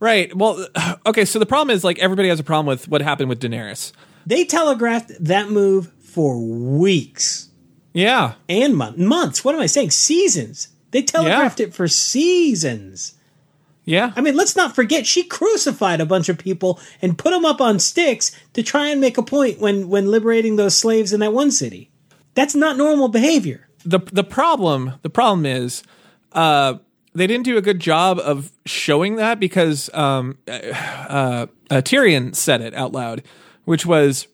Right. Well, okay. So the problem is like everybody has a problem with what happened with Daenerys. They telegraphed that move for weeks Yeah. and month, months. What am I saying? Seasons. They telegraphed it for seasons. Yeah. I mean, let's not forget she crucified a bunch of people and put them up on sticks to try and make a point when when liberating those slaves in that one city. That's not normal behavior. the the problem the problem is uh they didn't do a good job of showing that because um uh, uh Tyrion said it out loud which was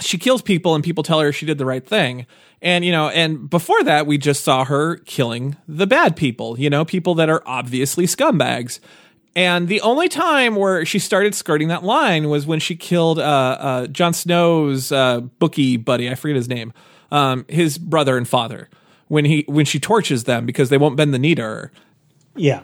she kills people and people tell her she did the right thing and you know and before that we just saw her killing the bad people you know people that are obviously scumbags and the only time where she started skirting that line was when she killed uh, uh, Jon Snow's uh, bookie buddy. I forget his name. Um, his brother and father. When he when she torches them because they won't bend the knee to her. Yeah.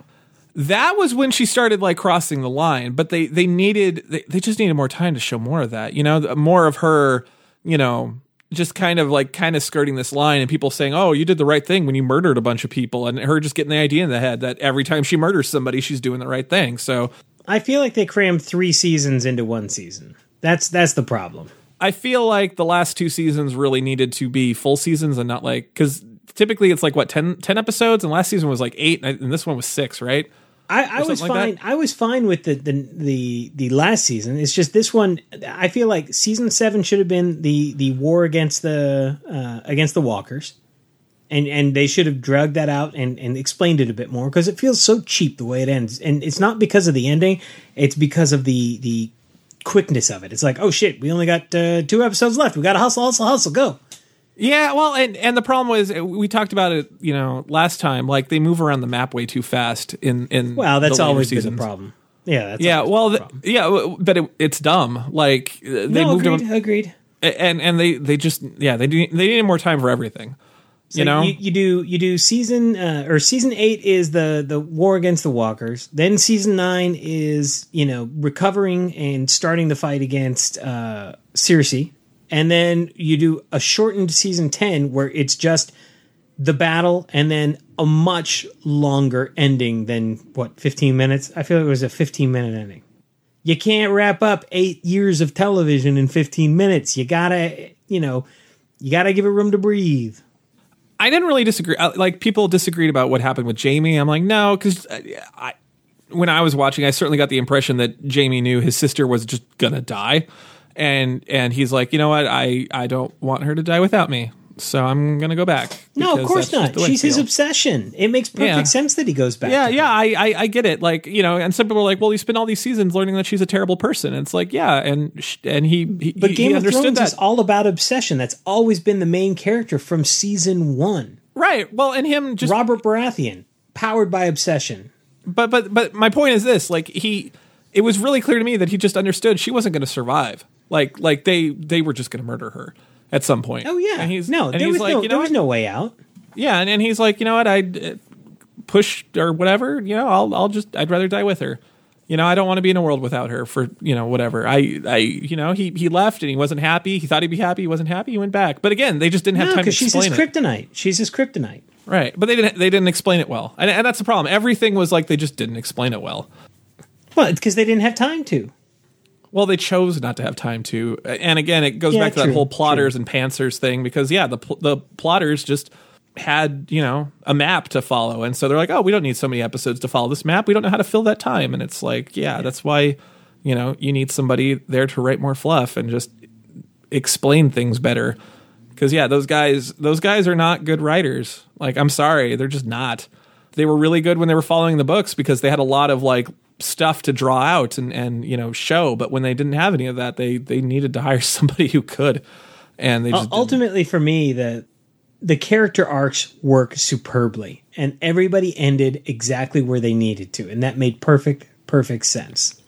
That was when she started like crossing the line. But they they needed they, they just needed more time to show more of that. You know, more of her. You know, just kind of like kind of skirting this line and people saying, "Oh, you did the right thing when you murdered a bunch of people," and her just getting the idea in the head that every time she murders somebody, she's doing the right thing. So I feel like they crammed three seasons into one season. That's that's the problem. I feel like the last two seasons really needed to be full seasons and not like because typically it's like what 10, 10 episodes and last season was like eight and this one was six, right? I, I was like fine. that? I was fine with the, the the the last season. It's just this one. I feel like season seven should have been the the war against the uh, against the walkers, and and they should have drugged that out and and explained it a bit more because it feels so cheap the way it ends. And it's not because of the ending; it's because of the the quickness of it. It's like, oh shit, we only got uh, two episodes left. We got to hustle, hustle, hustle, go. Yeah, well, and and the problem was uh, we talked about it, you know, last time. Like they move around the map way too fast in in Well, that's always been the problem. Yeah, that's Yeah, well, the yeah, but it, it's dumb. Like uh, they no, moved agreed, them, agreed. and and they they just yeah they do, they needed more time for everything. So you know, you, you do you do season uh, or season eight is the the war against the walkers. Then season nine is you know recovering and starting the fight against uh, Cersei, and then you do a shortened season ten where it's just the battle and then a much longer ending than what fifteen minutes. I feel like it was a fifteen minute ending. You can't wrap up eight years of television in fifteen minutes. You gotta you know you gotta give it room to breathe. I didn't really disagree. uh, Like people disagreed about what happened with Jamie. I'm like, no, because I, when I was watching, I certainly got the impression that Jamie knew his sister was just gonna die, and and he's like, you know what, I I don't want her to die without me, so I'm gonna go back. No, of course not. the way I She's his obsession. It makes perfect Yeah. sense that he goes back. Yeah, yeah. I, I I get it. Like you know, and some people are like, well, you spent all these seasons learning that she's a terrible person. And it's like, yeah, and sh- and he he, But he Game of understood Thrones that. is all about obsession. That's always been the main character from season one. right. Well, and him just Robert Baratheon, powered by obsession. but but but my point is this: like he, it was really clear to me that he just understood she wasn't going to survive. Like like they they were just going to murder her at some point. Oh yeah. and he's no, and there he's was like, no you know there was no way out. Yeah, and, and he's like, you know what, I uh, push or whatever. You know, I'll I'll just I'd rather die with her. You know, I don't want to be in a world without her for you know whatever. I I you know he he left and he wasn't happy. He thought he'd be happy. He wasn't happy. He went back. But again, they just didn't have No, time to because she's his explain it. kryptonite. She's his kryptonite. Right, but they didn't they didn't explain it well, and, and that's the problem. Everything was like they just didn't explain it well. Well, because they didn't have time to. Well, they chose not to have time to, uh, and again, it goes Yeah, back to that whole plotters and pantsers thing because yeah, the pl- the plotters just had you know a map to follow, and so they're like, oh, we don't need so many episodes to follow this map. We don't know how to fill that time, and it's like, yeah, that's why you know you need somebody there to write more fluff and just explain things better. Because yeah, those guys those guys are not good writers. Like, I'm sorry, they're just not. They were really good when they were following the books because they had a lot of like stuff to draw out and and you know show. But when they didn't have any of that, they they needed to hire somebody who could, and they just Uh, didn't. ultimately, for me, the the character arcs work superbly, and everybody ended exactly where they needed to, and that made perfect perfect sense.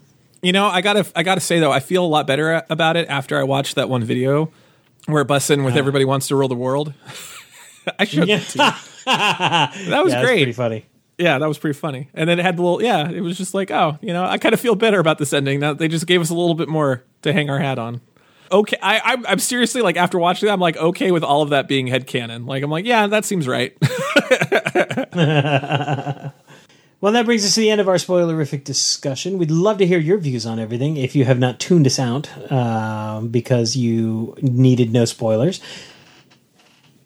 You know, I gotta I gotta say though, I feel a lot better about it after I watched that one video where it busts in with everybody wants to rule the world. I showed Yeah. that to you. That was Yeah, great. pretty funny. Yeah, that was pretty funny. And then it had the little yeah, it was just like, oh, you know, I kind of feel better about this ending. Now they just gave us a little bit more to hang our hat on. Okay, I, I'm, I'm seriously like after watching that, I'm like okay with all of that being headcanon. Like I'm like, yeah, that seems right. Well, that brings us to the end of our spoilerific discussion. We'd love to hear your views on everything if you have not tuned us out um, because you needed no spoilers.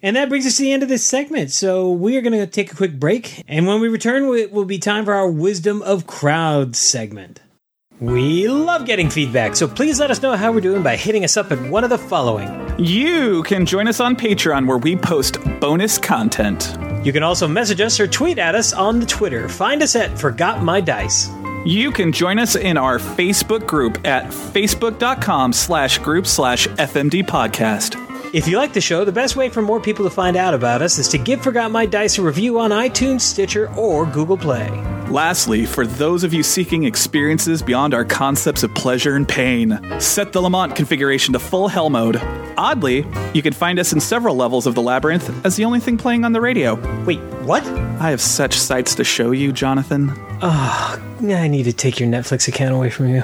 And that brings us to the end of this segment. So we are going to take a quick break. And when we return, it will be time for our Wisdom of Crowds segment. We love getting feedback, so please let us know how we're doing by hitting us up at one of the following. You can join us on Patreon where we post bonus content. You can also message us or tweet at us on the Twitter. Find us at Forgot My Dice. You can join us in our Facebook group at facebook.com slash group slash FMD podcast. If you like the show, the best way for more people to find out about us is to give Forgot My Dice a review on iTunes, Stitcher, or Google Play. Lastly, for those of you seeking experiences beyond our concepts of pleasure and pain, set the Lament configuration to full hell mode. Oddly, you can find us in several levels of the labyrinth as the only thing playing on the radio. Wait, what? I have such sights to show you, Jonathan. Ugh, I need to take your Netflix account away from you.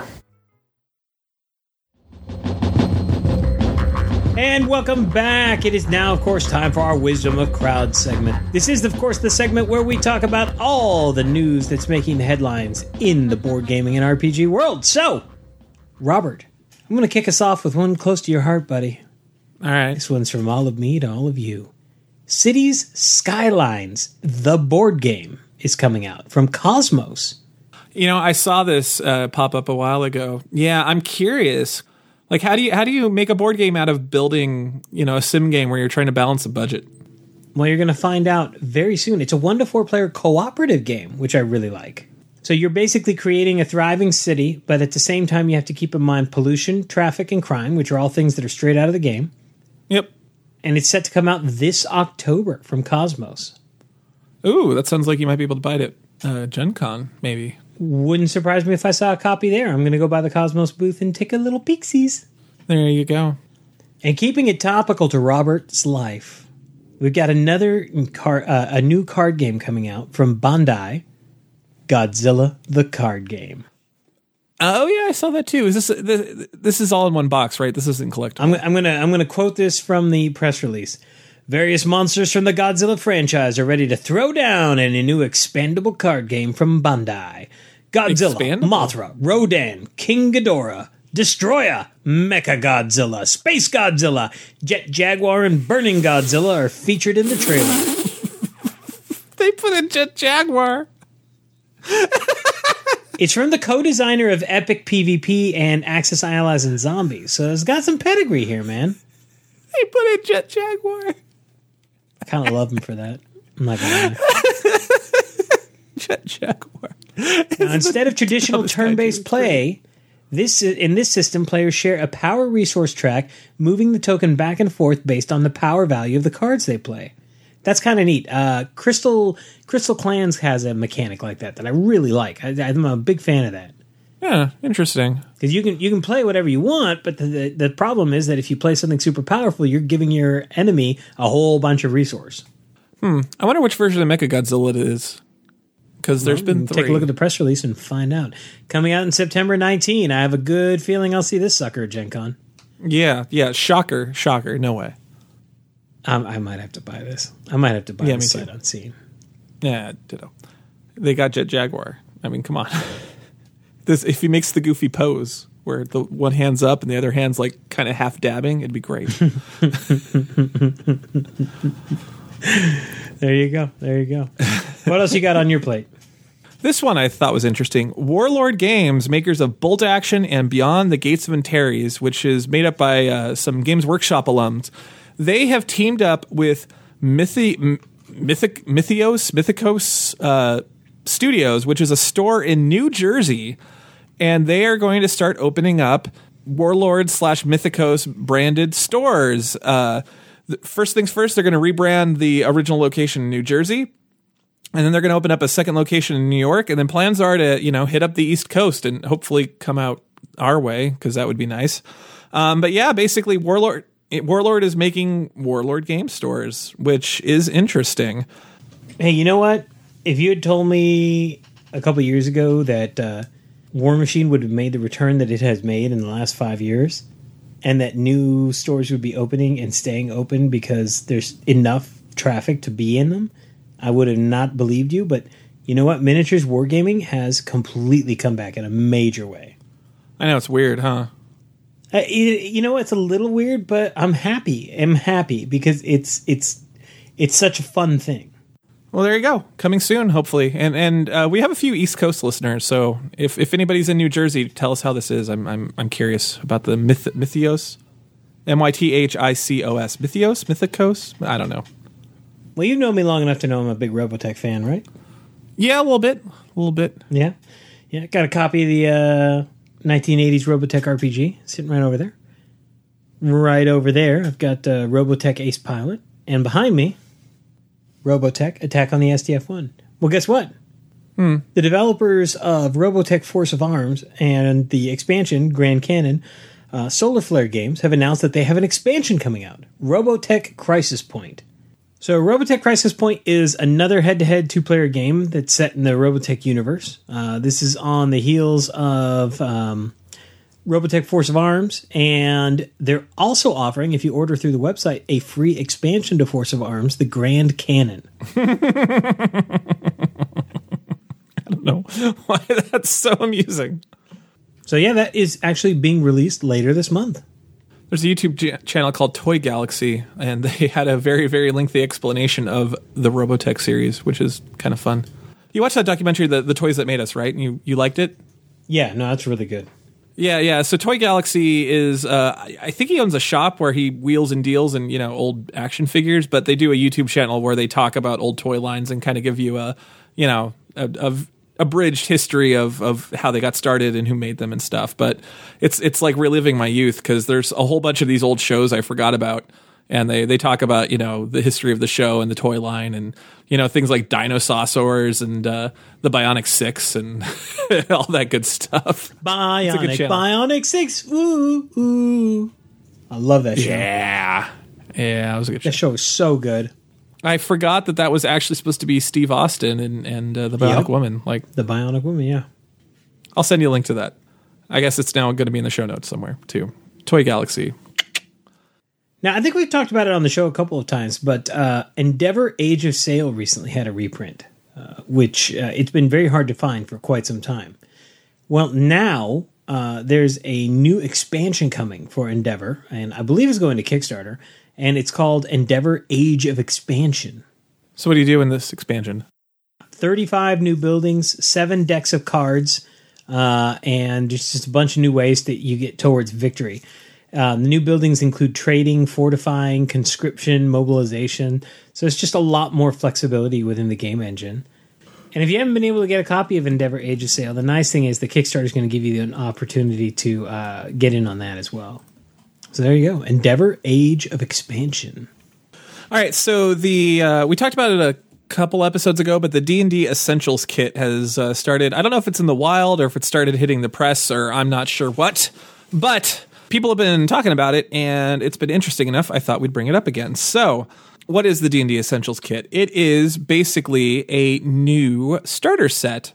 And welcome back. It is now, of course, time for our Wisdom of Crowd segment. This is, of course, the segment where we talk about all the news that's making the headlines in the board gaming and RPG world. So, Robert, I'm going to kick us off with one close to your heart, buddy. all right. This one's from all of me to all of you. Cities Skylines, the board game, is coming out from Cosmos. You know, I saw this uh, pop up a while ago. Yeah, I'm curious. Like, how do you how do you make a board game out of building, you know, a sim game where you're trying to balance a budget? Well, you're going to find out very soon. It's a one to four player cooperative game, which I really like. So you're basically creating a thriving city, but at the same time, you have to keep in mind pollution, traffic, and crime, which are all things that are straight out of the game. Yep. And it's set to come out this October from Cosmos. Ooh, that sounds like you might be able to buy it at uh, Gen Con, maybe. Wouldn't surprise me if I saw a copy there. I'm going to go by the Cosmos booth and take a little peeksies. There you go. And keeping it topical to Robert's life, we've got another car, uh, a new card game coming out from Bandai, Godzilla the card game. Oh yeah, I saw that too. Is this this, this is all in one box, right? This isn't collectible. I'm, I'm gonna I'm gonna quote this from the press release. Various monsters from the Godzilla franchise are ready to throw down in a new expandable card game from Bandai. Godzilla, Expandable? Mothra, Rodan, King Ghidorah, Destroyer, Mecha Godzilla, Space Godzilla, Jet Jaguar, and Burning Godzilla are featured in the trailer. they put in Jet Jaguar. It's from the co-designer of Epic PvP and Axis Allies and Zombies, so it's got some pedigree here, man. They put in Jet Jaguar. I kind of love him for that. I'm not gonna lie. Jet Jaguar. Now, instead of traditional turn-based play, this in this system, players share a power resource track, moving the token back and forth based on the power value of the cards they play. that's kind of neat. Uh, Crystal Crystal Clans has a mechanic like that that I really like. I, I'm a big fan of that Yeah, interesting. because you can you can play whatever you want, but the, the the problem is that if you play something super powerful, you're giving your enemy a whole bunch of resource. Hmm. I wonder which version of Mechagodzilla it is. Because there's been three. Take a look at the press release and find out. Coming out in September 19. I have a good feeling I'll see this sucker at Gen Con. yeah, yeah. Shocker, shocker. No way. Um, I might have to buy this. I might have to buy Yeah, this sight unseen. Yeah, ditto. They got Jet Jaguar. I mean, come on. this if he makes the goofy pose where the one hand's up and the other hand's like kind of half dabbing, it'd be great. There you go. There you go. what else you got on your plate? This one I thought was interesting. Warlord Games, makers of Bolt Action and Beyond the Gates of Antares, which is made up by uh, some Games Workshop alums, they have teamed up with Mythi- M- Mythic Mythios Mythicos uh, Studios, which is a store in New Jersey, and they are going to start opening up Warlord slash Mythicos branded stores. Uh, first things first, they're going to rebrand the original location in New Jersey and then they're going to open up a second location in New York, and then plans are to you know hit up the East Coast and hopefully come out our way because that would be nice. Um, but yeah, basically, Warlord Warlord is making Warlord game stores, which is interesting. Hey, you know what? If you had told me a couple years ago that uh, War Machine would have made the return that it has made in the last five years, and that new stores would be opening and staying open because there's enough traffic to be in them, I would have not believed you. But you know what? Miniatures Wargaming has completely come back in a major way. I know it's weird, huh? Uh, you, you know, it's a little weird, but I'm happy. I'm happy because it's it's it's such a fun thing. Well, there you go. Coming soon, hopefully. And and uh, we have a few East Coast listeners, so if, if anybody's in New Jersey, tell us how this is. I'm I'm I'm curious about the myth, Mythios, M Y T H I C O S, Mythios, Mythicos. I don't know. Well, you know me long enough to know I'm a big Robotech fan, right? Yeah, a little bit, a little bit. Yeah, yeah. Got a copy of the uh, 1980s Robotech RPG sitting right over there. Right over there, I've got uh, Robotech Ace Pilot, and behind me, Robotech Attack on the SDF One. Well, guess what? The developers of Robotech Force of Arms and the expansion Grand Cannon uh, Solar Flare Games have announced that they have an expansion coming out, Robotech Crisis Point. So, Robotech Crisis Point is another head-to-head two-player game that's set in the Robotech universe. Uh, this is on the heels of um, Robotech Force of Arms, and they're also offering, if you order through the website, a free expansion to Force of Arms, the Grand Cannon. I don't know why that's so amusing. So, yeah, that is actually being released later this month. There's a YouTube ch- channel called Toy Galaxy, and they had a very, very lengthy explanation of the Robotech series, which is kind of fun. You watched that documentary, the, the Toys That Made Us, right? And you, you liked it? Yeah, no, that's really good. Yeah, yeah. So Toy Galaxy is, uh, I I think he owns a shop where he wheels and deals in you know old action figures, but they do a YouTube channel where they talk about old toy lines and kind of give you a, you know, a, a abridged history of of how they got started and who made them and stuff. But it's it's like reliving my youth because there's a whole bunch of these old shows I forgot about. And they, they talk about you know the history of the show and the toy line and you know things like Dinosaurs and uh, the Bionic Six and all that good stuff. Bionic. Bionic 6. Ooh, ooh. I love that show. Yeah. Yeah, that was a good show. That show is so good. I forgot that that was actually supposed to be Steve Austin and, and uh, the Bionic Yep. Woman. Like, The Bionic Woman, yeah. I'll send you a link to that. I guess it's now going to be in the show notes somewhere, too. Toy Galaxy. Now, I think we've talked about it on the show a couple of times, but uh, Endeavor Age of Sail recently had a reprint, uh, which uh, it's been very hard to find for quite some time. Well, now uh, there's a new expansion coming for Endeavor, and I believe it's going to Kickstarter, and it's called Endeavor Age of Expansion. So, what do you do in this expansion? 35 new buildings, seven decks of cards, uh, and just, just a bunch of new ways that you get towards victory. Um, the new buildings include trading, fortifying, conscription, mobilization. So it's just a lot more flexibility within the game engine. And if you haven't been able to get a copy of Endeavor Age of Sail, the nice thing is the Kickstarter is going to give you an opportunity to uh, get in on that as well. So there you go, Endeavor Age of Expansion. All right, so the uh, we talked about it a couple episodes ago, but the D and D Essentials kit has uh, started. I don't know if it's in the wild or if it started hitting the press, or I'm not sure what, but people have been talking about it, and it's been interesting enough. I thought we'd bring it up again. So, what is the D and D Essentials kit? It is basically a new starter set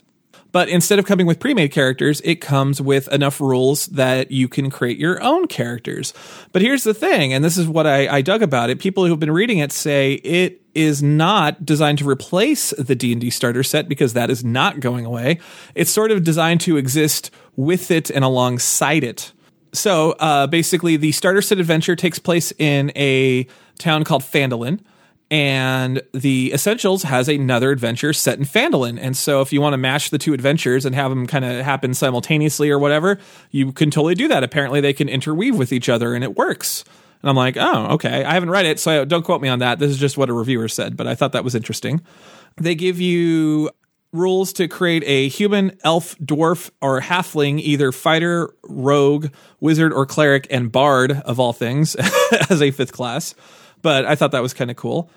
but instead of coming with pre-made characters, it comes with enough rules that you can create your own characters. But here's the thing, and this is what I, I dug about it. People who've been reading it say it is not designed to replace the D&D starter set because that is not going away. It's sort of designed to exist with it and alongside it. So uh, basically, the starter set adventure takes place in a town called Phandalin and the Essentials has another adventure set in Phandalin. And so if you want to mash the two adventures and have them kind of happen simultaneously or whatever, you can totally do that. Apparently they can interweave with each other and it works. And I'm like, oh, okay. I haven't read it, so don't quote me on that. This is just what a reviewer said, but I thought that was interesting. They give you rules to create a human, elf, dwarf, or halfling, either fighter, rogue, wizard, or cleric, and bard of all things as a fifth class. But I thought that was kind of cool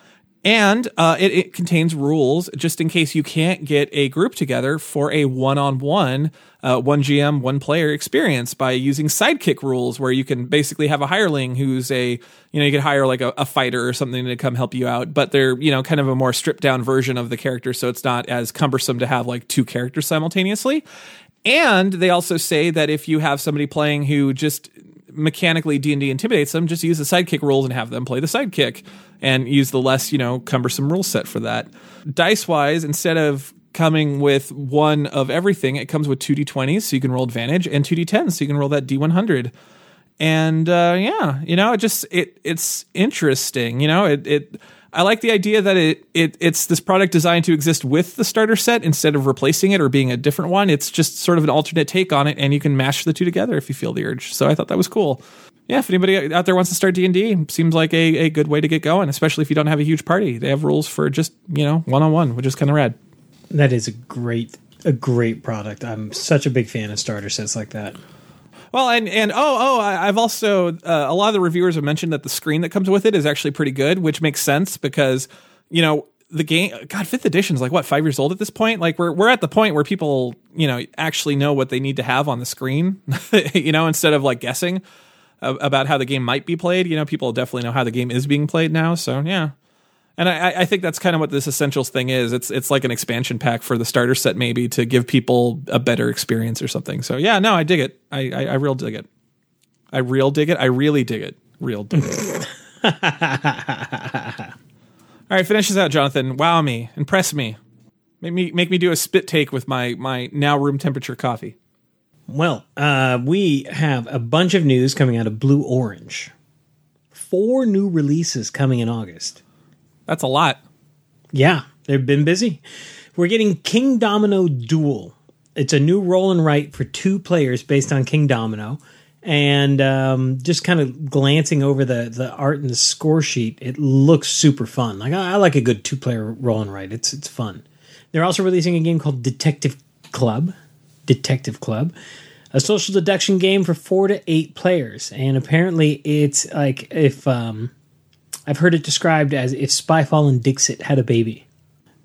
and uh, it, it, contains rules just in case you can't get a group together for a one-on-one uh, one gm one player experience by using sidekick rules where you can basically have a hireling who's a you know you could hire like a, a, fighter or something to come help you out but they're you know kind of a more stripped down version of the character so it's not as cumbersome to have like two characters simultaneously. And they also say that if you have somebody playing who just mechanically D&D intimidates them, just use the sidekick rules and have them play the sidekick and use the less, you know, cumbersome rule set for that. Dice wise, instead of coming with one of everything, it comes with two d20s so you can roll advantage and two d10s so you can roll that d100. And uh, yeah, you know, it just it it's interesting. You know, it it I like the idea that it, it it's this product designed to exist with the starter set instead of replacing it or being a different one. It's just sort of an alternate take on it, and you can mash the two together if you feel the urge. So I thought that was cool. Yeah, if anybody out there wants to start D and D, seems like a, a good way to get going, especially if you don't have a huge party. They have rules for just you know one on one, which is kind of rad. That is a great a great product. I'm such a big fan of starter sets like that. Well, and and oh oh, I've also uh, a lot of the reviewers have mentioned that the screen that comes with it is actually pretty good, which makes sense because you know the game. God, fifth edition is like what five years old at this point. Like we're we're at the point where people you know actually know what they need to have on the screen, you know, instead of like guessing about how the game might be played. You know, people definitely know how the game is being played now. So yeah, and I, I, think that's kind of what this essentials thing is. It's it's like an expansion pack for the starter set, maybe to give people a better experience or something. So yeah, no, I dig it. I I, I real dig it. I real dig it. I really dig it. Real dig it. All right, finish this out, Jonathan. Wow me, impress me, make me make me do a spit take with my my now room temperature coffee. Well, uh, we have a bunch of news coming out of Blue Orange. Four new releases coming in August. That's a lot. Yeah, they've been busy. We're getting Kingdomino Duel. It's a new roll and write for two players based on Kingdomino. And um, just kind of glancing over the, the art and the score sheet, it looks super fun. Like I, I like a good two player roll and write. It's it's fun. They're also releasing a game called Detective Club. Detective Club, a social deduction game for four to eight players, and apparently it's like if um, I've heard it described as if Spyfall and Dixit had a baby.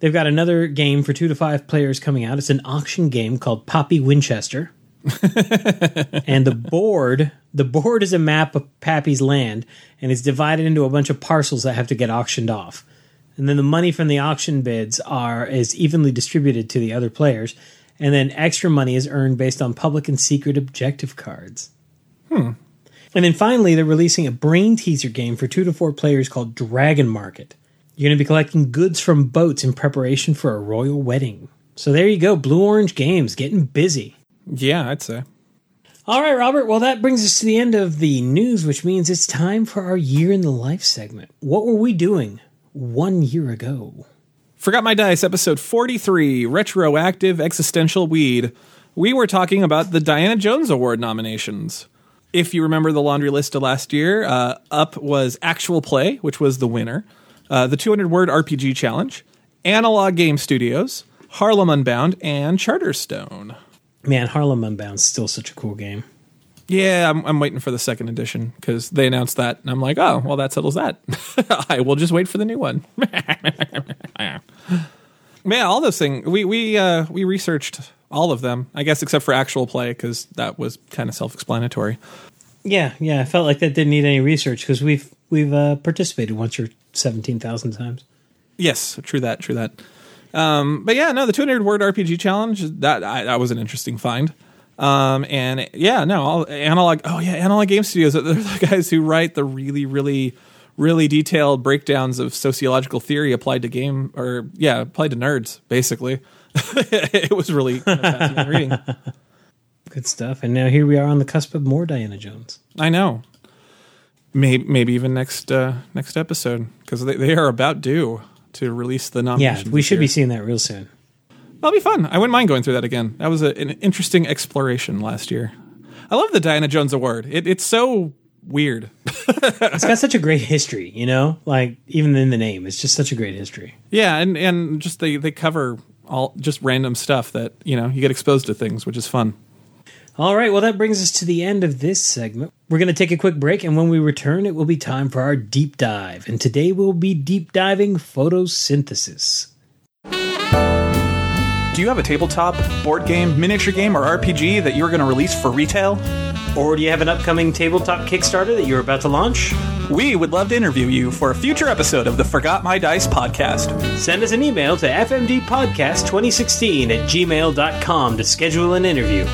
They've got another game for two to five players coming out. It's an auction game called Pappy Winchester. and the board, the board is a map of Pappy's land, and it's divided into a bunch of parcels that have to get auctioned off. And then the money from the auction bids are is evenly distributed to the other players, and then extra money is earned based on public and secret objective cards. Hmm. And then finally, they're releasing a brain teaser game for two to four players called Dragon Market. You're going to be collecting goods from boats in preparation for a royal wedding. So there you go, Blue Orange Games getting busy. Yeah, I'd say. All right, Robert. Well, that brings us to the end of the news, which means it's time for our year in the life segment. What were we doing one year ago? Forgot My Dice, episode 43 Retroactive Existential Weed. We were talking about the Diana Jones Award nominations if you remember the laundry list of last year, uh, up was Actual Play, which was the winner, uh, the 200 word RPG challenge, Analog Game Studies, Harlem Unbound, and Charterstone. Man, Harlem Unbound is still such a cool game. Yeah, I'm, I'm waiting for the second edition because they announced that, and I'm like, oh, well, that settles that. I will just wait for the new one. Man, all those things we we uh, we researched all of them, I guess, except for actual play because that was kind of self-explanatory. Yeah, yeah. I felt like that didn't need any research because we've we've uh, participated once or seventeen thousand times. Yes, true that, true that. Um, but yeah, no, the 200 word RPG challenge that I, that was an interesting find. Um, and yeah, no, all, analog. Oh yeah, analog game studies. They're the guys who write the really, really, really detailed breakdowns of sociological theory applied to game, or yeah, applied to nerds. Basically, it was really kind of fascinating reading. Good stuff. And now here we are on the cusp of more Diana Jones. I know. Maybe, maybe even next uh, next episode because they, they are about due to release the nomination. Yeah, we should be seeing that real soon. That'll be fun. I wouldn't mind going through that again. That was a, an interesting exploration last year. I love the Diana Jones Award. It, it's so weird. It's got such a great history, you know? Like even in the name, it's just such a great history. yeah, and and just they they cover all just random stuff that you know you get exposed to things, which is fun. All right, well that brings us to the end of this segment. We're going to take a quick break and when we return it will be time for our deep dive. And today we'll be deep diving photosynthesis. Do you have a tabletop, board game, miniature game, or RPG that you're going to release for retail? Or do you have an upcoming tabletop Kickstarter that you're about to launch? We would love to interview you for a future episode of the Forgot My Dice podcast. Send us an email to fmdpodcast2016 at gmail.com to schedule an interview.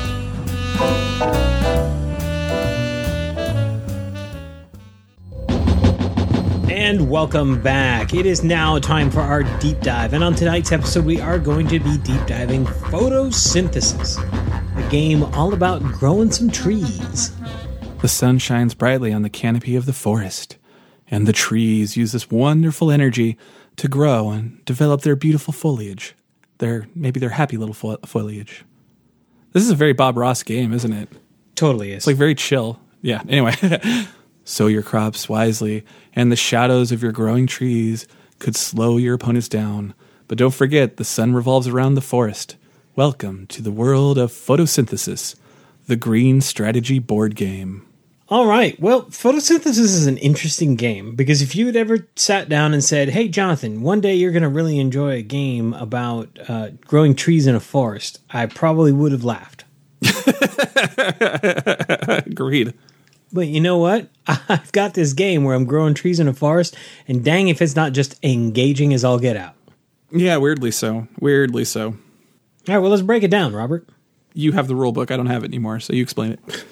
And welcome back. It is now time for our deep dive. And on tonight's episode, we are going to be deep diving photosynthesis, a game all about growing some trees. The sun shines brightly on the canopy of the forest, and the trees use this wonderful energy to grow and develop their beautiful foliage. Their maybe their happy little fo- foliage. This is a very Bob Ross game, isn't it? Totally is. It's like very chill. Yeah. Anyway, sow your crops wisely, and the shadows of your growing trees could slow your opponents down. But don't forget, the sun revolves around the forest. Welcome to the world of photosynthesis, the green strategy board game. All right. Well, photosynthesis is an interesting game because if you had ever sat down and said, "Hey, Jonathan, one day you're going to really enjoy a game about uh, growing trees in a forest," I probably would have laughed. Agreed. But you know what? I've got this game where I'm growing trees in a forest, and dang if it's not just engaging as all get out. Yeah, weirdly so. Weirdly so. All right. Well, let's break it down, Robert. You have the rule book. I don't have it anymore, so you explain it.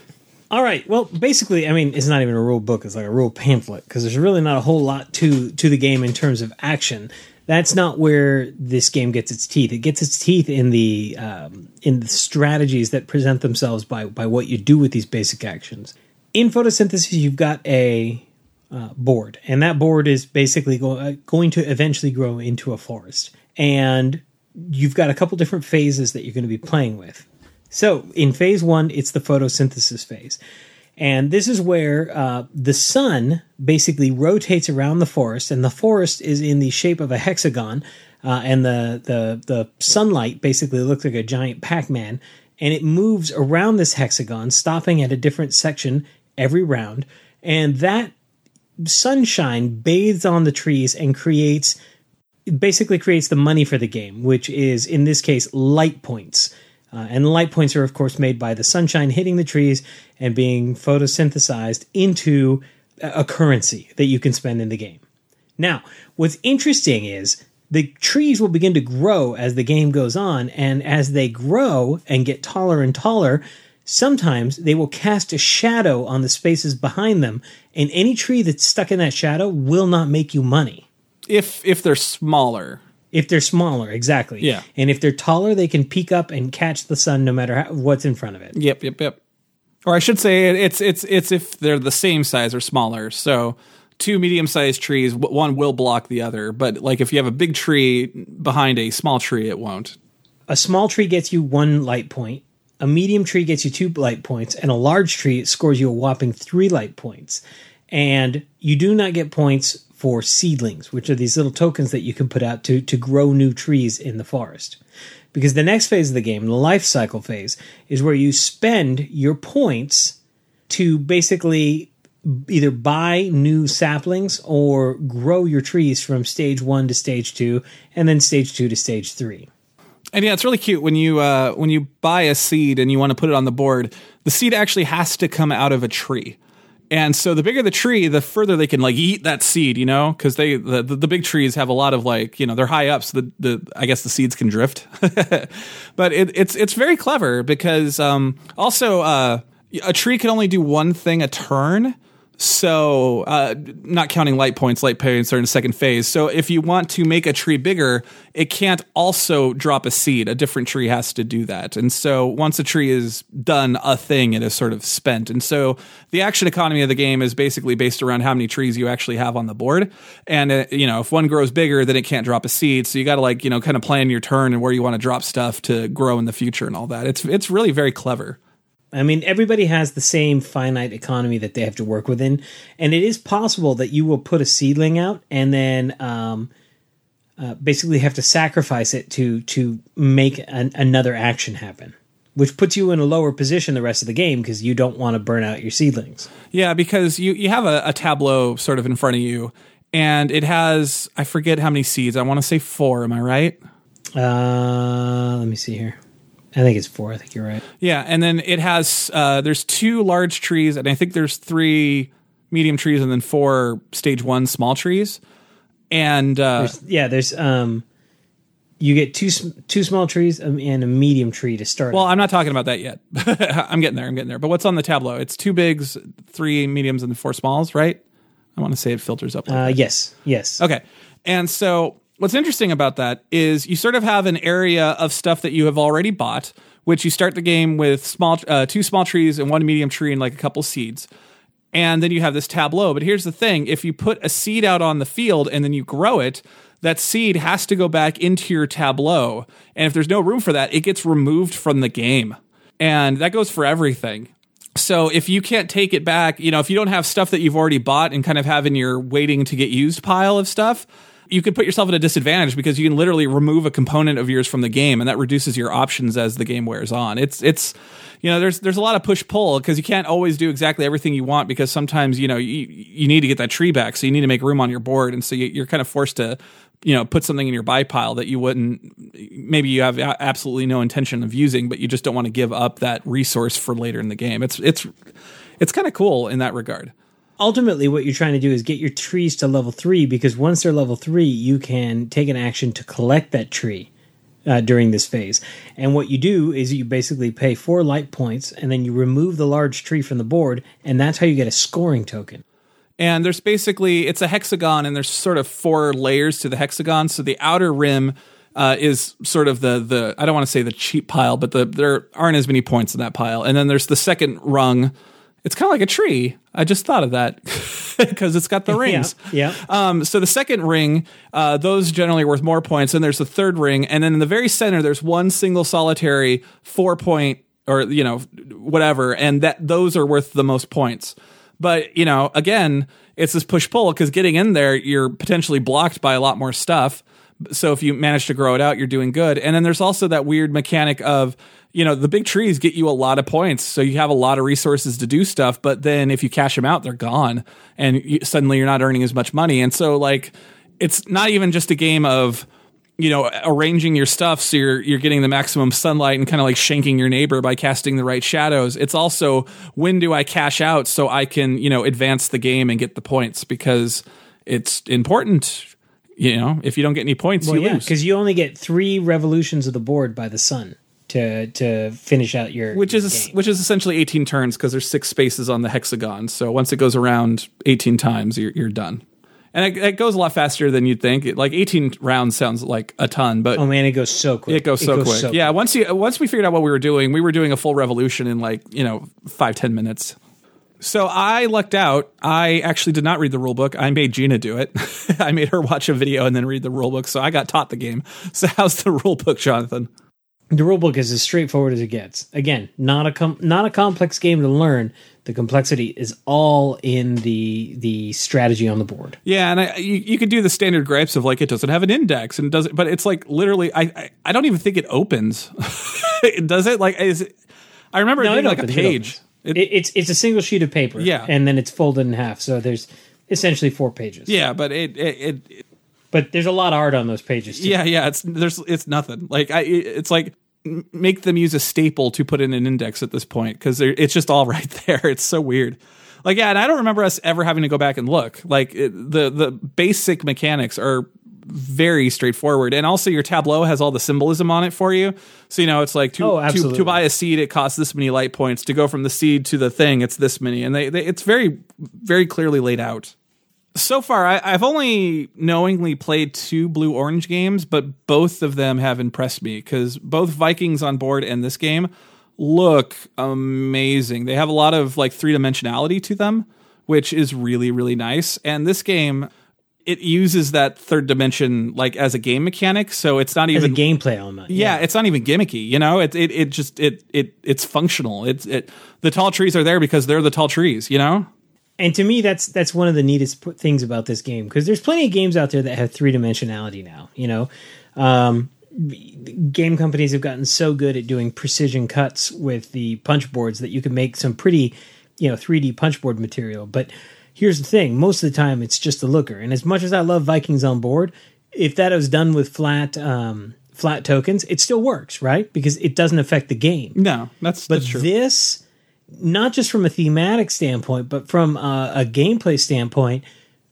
All right. Well, basically, I mean, it's not even a rule book; it's like a rule pamphlet because there's really not a whole lot to to the game in terms of action. That's not where this game gets its teeth. It gets its teeth in the um, in the strategies that present themselves by by what you do with these basic actions. In photosynthesis, you've got a uh, board, and that board is basically go, uh, going to eventually grow into a forest. And you've got a couple different phases that you're going to be playing with. So in phase one, it's the photosynthesis phase. And this is where uh, the sun basically rotates around the forest, and the forest is in the shape of a hexagon, uh, and the, the the sunlight basically looks like a giant Pac-Man, and it moves around this hexagon, stopping at a different section every round, and that sunshine bathes on the trees and creates basically creates the money for the game, which is in this case light points. Uh, and light points are, of course, made by the sunshine hitting the trees and being photosynthesized into a a currency that you can spend in the game. Now, what's interesting is the trees will begin to grow as the game goes on, and as they grow and get taller and taller, sometimes they will cast a shadow on the spaces behind them, and any tree that's stuck in that shadow will not make you money. If if they're smaller, If they're smaller, exactly. Yeah. And if they're taller, they can peek up and catch the sun no matter how, what's in front of it. Yep, yep, yep. Or I should say it's it's it's if they're the same size or smaller. So two medium-sized trees, one will block the other. But like if you have a big tree behind a small tree, it won't. A small tree gets you one light point, a medium tree gets you two light points, and a large tree scores you a whopping three light points. And you do not get points for seedlings, which are these little tokens that you can put out to, to grow new trees in the forest. Because the next phase of the game, the life cycle phase, is where you spend your points to basically either buy new saplings or grow your trees from stage one to stage two, and then stage two to stage three. And yeah, it's really cute when you uh, when you buy a seed and you want to put it on the board. The seed actually has to come out of a tree. And so the bigger the tree, the further they can like eat that seed, you know, because they the, the, the big trees have a lot of like you know they're high up, so the, the I guess the seeds can drift. but it, it's it's very clever because um, also uh, a tree can only do one thing a turn. So, uh, not counting light points, light points are in second phase. So, if you want to make a tree bigger, it can't also drop a seed. A different tree has to do that. And so, once a tree is done a thing, it is sort of spent. And so, the action economy of the game is basically based around how many trees you actually have on the board. And, uh, you know, if one grows bigger, then it can't drop a seed. So, you got to like, you know, kind of plan your turn and where you want to drop stuff to grow in the future and all that. It's, it's really very clever. I mean, everybody has the same finite economy that they have to work within, and it is possible that you will put a seedling out and then um, uh, basically have to sacrifice it to to make an, another action happen, which puts you in a lower position the rest of the game because you don't want to burn out your seedlings. Yeah, because you you have a, a tableau sort of in front of you, and it has I forget how many seeds. I want to say four. Am I right? Uh, let me see here. I think it's four. I think you're right. Yeah, and then it has uh, there's two large trees, and I think there's three medium trees, and then four stage one small trees. And uh, There's, yeah, there's um, you get two two small trees um, and a medium tree to start. well, I'm not talking about that yet. I'm getting there. I'm getting there. But what's on the tableau? It's two bigs, three mediums, and four smalls, right? I want to say it filters up. like uh, yes, yes. Okay. And so what's interesting about that is you sort of have an area of stuff that you have already bought, which you start the game with small uh, two small trees and one medium tree and like a couple seeds. And then you have this tableau. But here's the thing if you put a seed out on the field and then you grow it, that seed has to go back into your tableau. And if there's no room for that, it gets removed from the game. And that goes for everything. So if you can't take it back, you know, if you don't have stuff that you've already bought and kind of have in your waiting to get used pile of stuff, you could put yourself at a disadvantage because you can literally remove a component of yours from the game and that reduces your options as the game wears on. It's it's you know, there's there's a lot of push pull because you can't always do exactly everything you want because sometimes, you know, you, you need to get that tree back, so you need to make room on your board and so you, you're kind of forced to you know put something in your buy pile that you wouldn't maybe you have absolutely no intention of using but you just don't want to give up that resource for later in the game it's it's it's kind of cool in that regard ultimately what you're trying to do is get your trees to level three because once they're level three you can take an action to collect that tree uh, during this phase and what you do is you basically pay four light points and then you remove the large tree from the board and that's how you get a scoring token and there's basically it's a hexagon and there's sort of four layers to the hexagon so the outer rim uh, is sort of the the I don't want to say the cheap pile, but the there aren't as many points in that pile. And then there's the second rung. It's kind of like a tree. I just thought of that because it's got the rings. yeah. Um, so the second ring, uh, those generally are worth more points. And there's the third ring, and then in the very center, there's one single solitary four point or you know whatever, and that those are worth the most points. But you know, again, it's this push pull because getting in there, you're potentially blocked by a lot more stuff. So if you manage to grow it out, you're doing good. And then there's also that weird mechanic of, you know, the big trees get you a lot of points. So you have a lot of resources to do stuff. But then if you cash them out, they're gone. And you, suddenly you're not earning as much money. And so, like, it's not even just a game of, you know, arranging your stuff so you're you're getting the maximum sunlight and kind of like shanking your neighbor by casting the right shadows. It's also when do I cash out so I can, you know, advance the game and get the points because it's important. You know, if you don't get any points, well you yeah lose. because you only get three revolutions of the board by the sun to to finish out your Which your is game. which is essentially 18 turns because there's six spaces on the hexagon. So once it goes around 18 times, you're you're done. And it, it goes a lot faster than you'd think. It, like 18 rounds sounds like a ton, but oh man it goes so quick It goes so quick. yeah, quick. once you once we figured out what we were doing, we were doing a full revolution in like you know five ten minutes. So I lucked out. I actually did not read the rule book. I made Gina do it. I made her watch a video and then read the rule book. So I got taught the game. So how's the rule book, Jonathan? the rule book is as straightforward as it gets again not a com- not a complex game to learn the complexity is all in the the strategy on the board Yeah, and I, you, you could do the standard gripes of like it doesn't have an index and it doesn't, but it's like literally, I I, I don't even think it opens. Does it? Like is it? I remember No, it it like opens, a page. It, it's it's a single sheet of paper. Yeah. and then it's folded in half. So there's essentially four pages. Yeah, but it it, it but there's a lot of art on those pages. Too. yeah yeah it's there's it's nothing. Like I it's like make them use a staple to put in an index at this point because it's just all right there. It's so weird. Like yeah, and I don't remember us ever having to go back and look. Like it, the the basic mechanics are very straightforward, and also your tableau has all the symbolism on it for you. So you know it's like to Oh, to, to buy a seed, it costs this many light points. To go from the seed to the thing, it's this many, and they, they it's very very clearly laid out. So far, I, I've only knowingly played two blue orange games, but both of them have impressed me because both Vikings on board and this game look amazing. They have a lot of like three dimensionality to them, which is really really nice. And this game, it uses that third dimension like as a game mechanic, so it's not as a even gameplay element. yeah, it's not even gimmicky. You know, it it it just it it it's functional. It's it the tall trees are there because they're the tall trees. You know. and to me that's that's one of the neatest p- things about this game because there's plenty of games out there that have three dimensionality now you know um, game companies have gotten so good at doing precision cuts with the punch boards that you can make some pretty you know 3d punch board material but here's the thing. Most of the time it's just a looker. And as much as i love vikings on board if that was done with flat um, flat tokens it still works right? Because it doesn't affect the game. No, that's but that's true. this, not just from a thematic standpoint, but from a, a gameplay standpoint,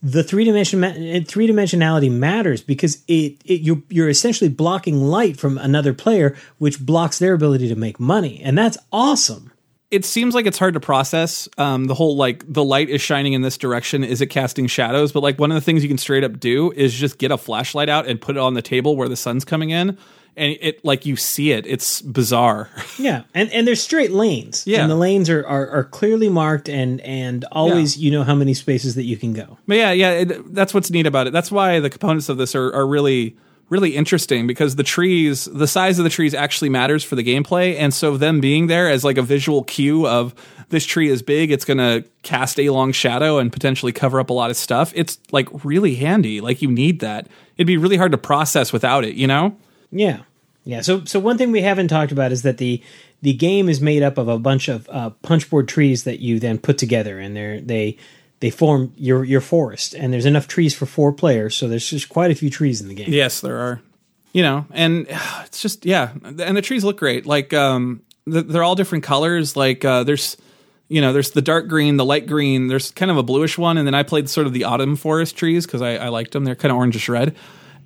the three dimension three dimensionality matters because it, it you're you're essentially blocking light from another player, which blocks their ability to make money, and that's awesome. It seems like it's hard to process. Um, the whole like the light is shining in this direction. Is it casting shadows? But like one of the things you can straight up do is just get a flashlight out and put it on the table where the sun's coming in, and it like you see it. It's bizarre. Yeah, and and there's straight lanes. Yeah. and the lanes are are, are clearly marked, and and always you know how many spaces that you can go. But yeah, yeah, it, that's what's neat about it. That's why the components of this are, are really, really interesting because the trees, the size of the trees actually matters for the gameplay. And so them being there as like a visual cue of this tree is big, it's going to cast a long shadow and potentially cover up a lot of stuff. It's like really handy. Like you need that. It'd be really hard to process without it, you know? Yeah, yeah. So so one thing we haven't talked about is that the the game is made up of a bunch of uh, punchboard trees that you then put together, and they're they they form your your forest. And there's enough trees for four players, so there's just quite a few trees in the game. Yes, there are. You know, and it's just yeah, and the trees look great. Like um, they're all different colors. Like uh, there's, you know, there's the dark green, the light green. There's kind of a bluish one, and then I played sort of the autumn forest trees because I, I liked them. They're kind of orangish red,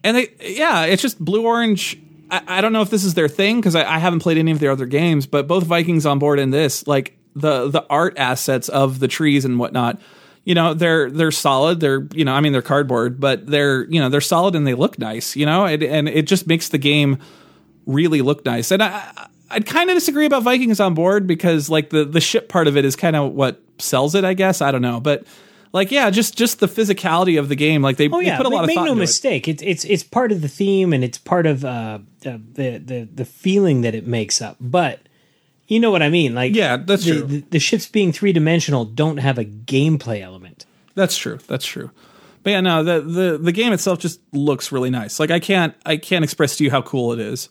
and they yeah, it's just blue orange. I, I don't know if this is their thing because I, I haven't played any of their other games, but both Vikings on board and this, like the the art assets of the trees and whatnot you know they're they're solid they're you know i mean they're cardboard but they're you know they're solid and they look nice you know it, and it just makes the game really look nice and i i'd kind of disagree about vikings on board because like the the ship part of it is kind of what sells it i guess i don't know but like yeah just just the physicality of the game like they, Oh they put a make, lot of make thought no into it. mistake. It's it's it's part of the theme and it's part of uh, the the the feeling that it makes up. But you know what I mean? Like Yeah, that's the, true. The, the ships being three dimensional don't have a gameplay element. That's true. That's true. But yeah, no, the, the the game itself just looks really nice. Like I can't I can't express to you how cool it is.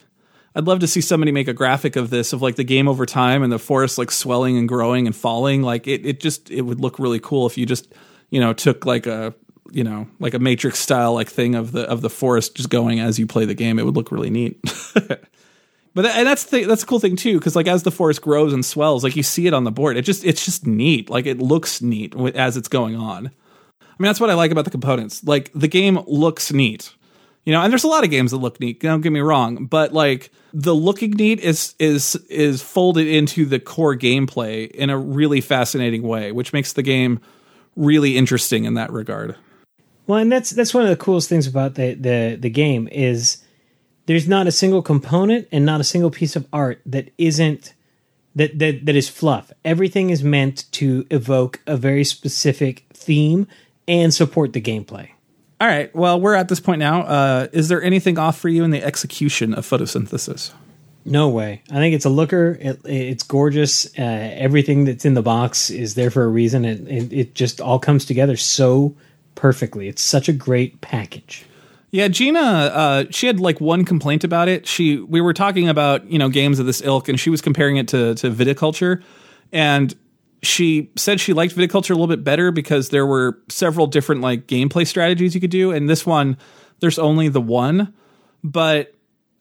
I'd love to see somebody make a graphic of this of like the game over time and the forest like swelling and growing and falling. Like it it just it would look really cool if you just, you know, took like a you know, like a matrix style like thing of the of the forest just going as you play the game. It would look really neat. But that, and that's the that's a cool thing too, because like as the forest grows and swells, like you see it on the board. It just it's just neat. Like it looks neat as it's going on. I mean, that's what I like about the components. Like the game looks neat, you know. And there's a lot of games that look neat. Don't get me wrong, but like the looking neat is is is folded into the core gameplay in a really fascinating way, which makes the game really interesting in that regard. Well, and that's that's one of the coolest things about the the the game is there's not a single component and not a single piece of art that isn't that that that is fluff. Everything is meant to evoke a very specific theme and support the gameplay. All right. Well, we're at this point now. Uh, is there anything off for you in the execution of photosynthesis? No way. I think it's a looker. It, it's gorgeous. Uh, everything that's in the box is there for a reason. It, it it just all comes together so perfectly. It's such a great package. Yeah, Gina, uh, she had like one complaint about it. She we were talking about you know games of this ilk, and she was comparing it to to viticulture, and she said she liked Viticulture a little bit better because there were several different like gameplay strategies you could do, and this one there's only the one. But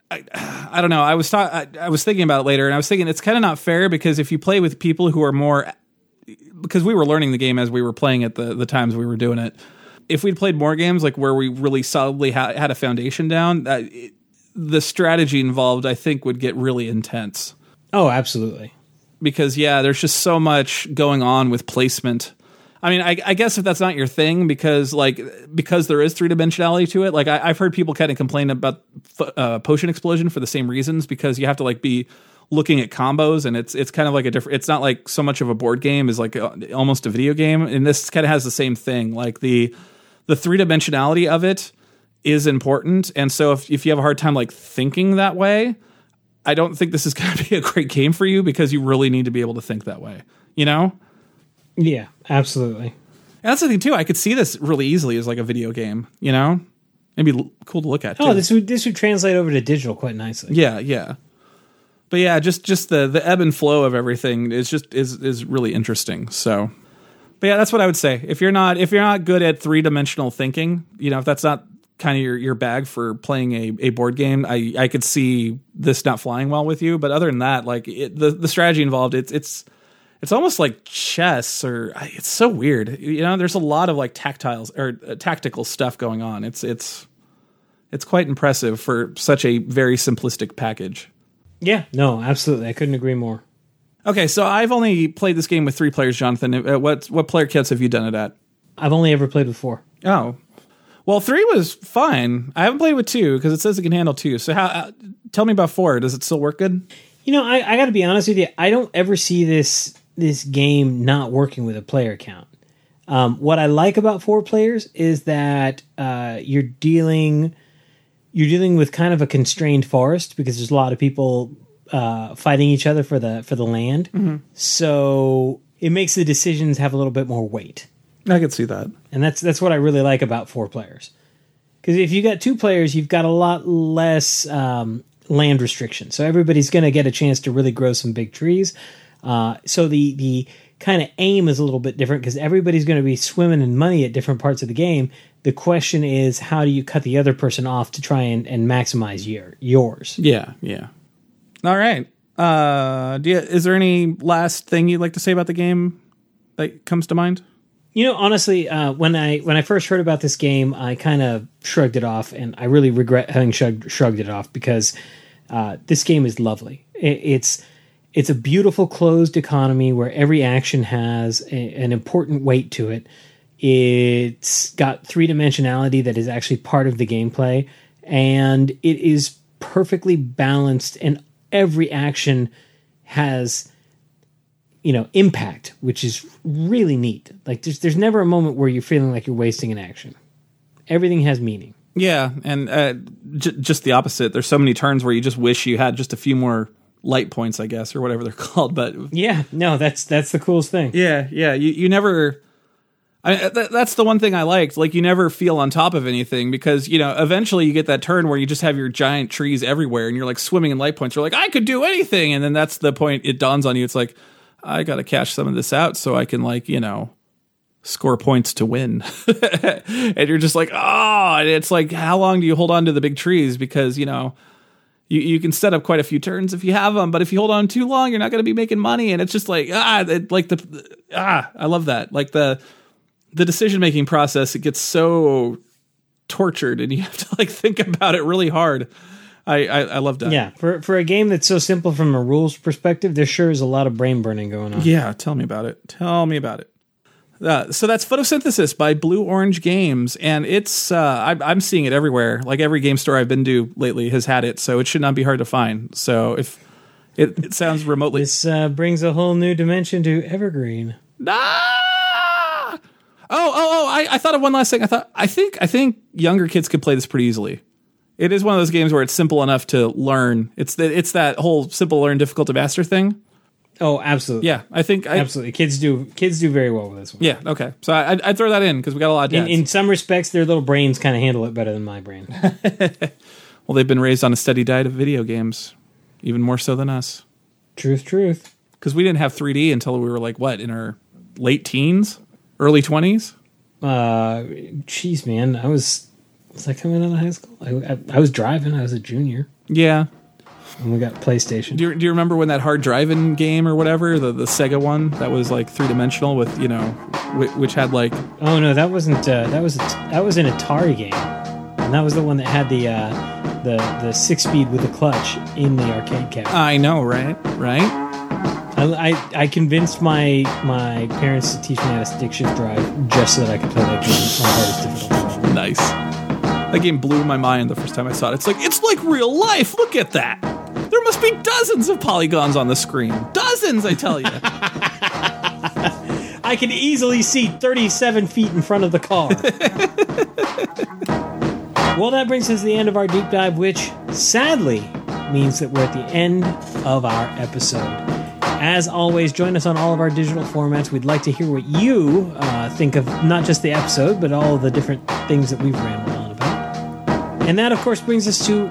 I, I don't know. I was I, I was thinking about it later, and I was thinking it's kind of not fair because if you play with people who are more, because we were learning the game as we were playing it the the times we were doing it. If we'd played more games like where we really solidly ha- had a foundation down, uh, it, the strategy involved, I think, would get really intense Oh, absolutely. because yeah, there's just so much going on with placement. I mean, I, I guess if that's not your thing, because like because there is three dimensionality to it, like I, I've heard people kind of complain about uh, potion explosion for the same reasons because you have to like be looking at combos and it's it's kind of like a different. It's not like so much of a board game is like a, almost a video game, and this kind of has the same thing. Like the the three dimensionality of it is important, and so if if you have a hard time like thinking that way, I don't think this is going to be a great game for you because you really need to be able to think that way. You know? Yeah, absolutely. And that's the thing too. I could see this really easily as like a video game. You know? Maybe l- cool to look at. Oh, this would this would translate over to digital quite nicely. Yeah, yeah. But yeah, just just the the ebb and flow of everything is just is is really interesting. So, but yeah, that's what I would say. If you're not if you're not good at three dimensional thinking, you know, if that's not kind of your your bag for playing a, a board game, I I could see this not flying well with you. But other than that, like it, the the strategy involved, it's it's it's almost like chess or it's so weird. You know, there's a lot of like tactiles or uh, tactical stuff going on. It's it's it's quite impressive for such a very simplistic package. Yeah, no, absolutely. I couldn't agree more. Okay, so I've only played this game with three players, Jonathan. Uh, What what player kits have you done it at? I've only ever played with four. Oh, well, three was fine. I haven't played with two because it says it can handle two. So how? Uh, tell me about four. Does it still work good? You know, I, I got to be honest with you. I don't ever see this this game not working with a player count. Um, what I like about four players is that uh, you're dealing you're dealing with kind of a constrained forest because there's a lot of people uh, fighting each other for the for the land. So it makes the decisions have a little bit more weight, I could see that. and that's that's what I really like about four players. Because if you got two players, you've got a lot less um, land restriction. So everybody's going to get a chance to really grow some big trees. Uh, so the the kind of aim is a little bit different because everybody's going to be swimming in money at different parts of the game. The question is, how do you cut the other person off to try and, and maximize your yours? Yeah, yeah. All right. Uh, do you, is there any last thing you'd like to say about the game that comes to mind? You know, honestly, uh, when I when I first heard about this game, I kind of shrugged it off, and I really regret having shrugged, shrugged it off because uh, this game is lovely. It, it's it's a beautiful closed economy where every action has a, an important weight to it. It's got three dimensionality that is actually part of the gameplay, and it is perfectly balanced, and every action has you know impact which is really neat like there's there's never a moment where you're feeling like you're wasting an action everything has meaning Yeah, and uh, j- just the opposite. There's so many turns where you just wish you had just a few more light points, I guess, or whatever they're called. But yeah no that's that's the coolest thing yeah, yeah, you you never. I th- that's the one thing I liked. Like you never feel on top of anything because you know eventually you get that turn where you just have your giant trees everywhere and you're like swimming in light points. You're like I could do anything, and then that's the point. It dawns on you. It's like I got to cash some of this out so I can like you know score points to win. and you're just like, oh, and it's like, how long do you hold on to the big trees? Because, you know, you, you can set up quite a few turns if you have them, but if you hold on too long, you're not going to be making money. And it's just like, ah, it, like the, ah, I love that. Like the, the decision making process, it gets so tortured and you have to like think about it really hard. I, I, I love that. yeah for for a game that's so simple from a rules perspective there sure is a lot of brain burning going on Yeah, tell me about it. Tell me about it. Uh, so that's photosynthesis by Blue Orange Games, and it's uh, I, I'm seeing it everywhere. Like every game store I've been to lately has had it, so it should not be hard to find. So if it, it sounds remotely this uh, brings a whole new dimension to evergreen Ah! Oh, oh, oh! I, I thought of one last thing. I thought I think I think younger kids could play this pretty easily. It is one of those games where it's simple enough to learn. It's the, it's that whole simple learn, difficult to master thing. oh absolutely Yeah, I think I, absolutely kids do kids do very well with this one Yeah, okay. So I, I'd, I'd throw that in because we got a lot of in, in some respects their little brains kind of handle it better than my brain well, they've been raised on a steady diet of video games, even more so than us. truth truth because we didn't have 3D until we were like what in our late teens, early 20s. Uh, jeez, man, I was was I coming out of high school? I, I, I was driving. I was a junior, Yeah. and we got PlayStation. Do you, do you remember when that hard driving game or whatever, the, the Sega one that was like three dimensional with, you know, which, which had like, Oh no, that wasn't. Uh, that was a, that was an Atari game, and that was the one that had the uh, the the six speed with the clutch in the arcade cabinet. I know, right? Right? I, I I convinced my my parents to teach me how to stick shift drive just so that I could play that game on hardest difficulty. Nice. That game blew my mind the first time I saw it. It's like, it's like real life. Look at that. There must be dozens of polygons on the screen. Dozens, I tell you. I can easily see 37 feet in front of the car. well, that brings us to the end of our deep dive, which sadly means that we're at the end of our episode. As always, join us on all of our digital formats. We'd like to hear what you uh, think of not just the episode, but all the different things that we've rambled on about. And that, of course, brings us to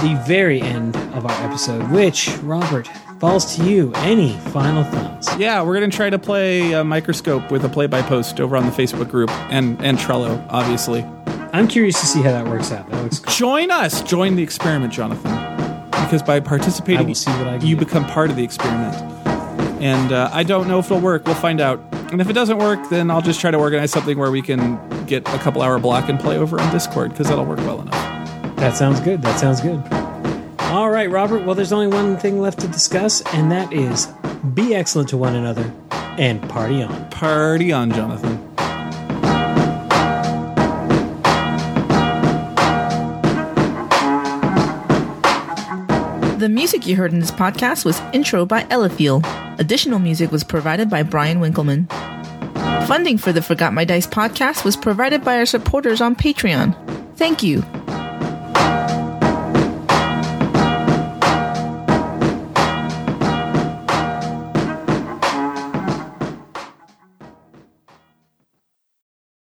the very end of our episode, which, Robert, falls to you. Any final thoughts? yeah, we're going to try to play a microscope with a play by post over on the Facebook group and, and Trello, obviously. I'm curious to see how that works out. That looks cool. Join us. Join the experiment, Jonathan. Because by participating, see what I you do. become part of the experiment. And uh, I don't know if it'll work. We'll find out. And if it doesn't work, then I'll just try to organize something where we can get a couple hour block and play over on Discord because that'll work well enough. That sounds good. That sounds good. All right, Robert. Well, there's only one thing left to discuss, and that is be excellent to one another and party on. Party on, Jonathan. The music you heard in this podcast was Intro by Eliphiel. Additional music was provided by Brian Winkleman. Funding for the Forgot My Dice podcast was provided by our supporters on Patreon. Thank you.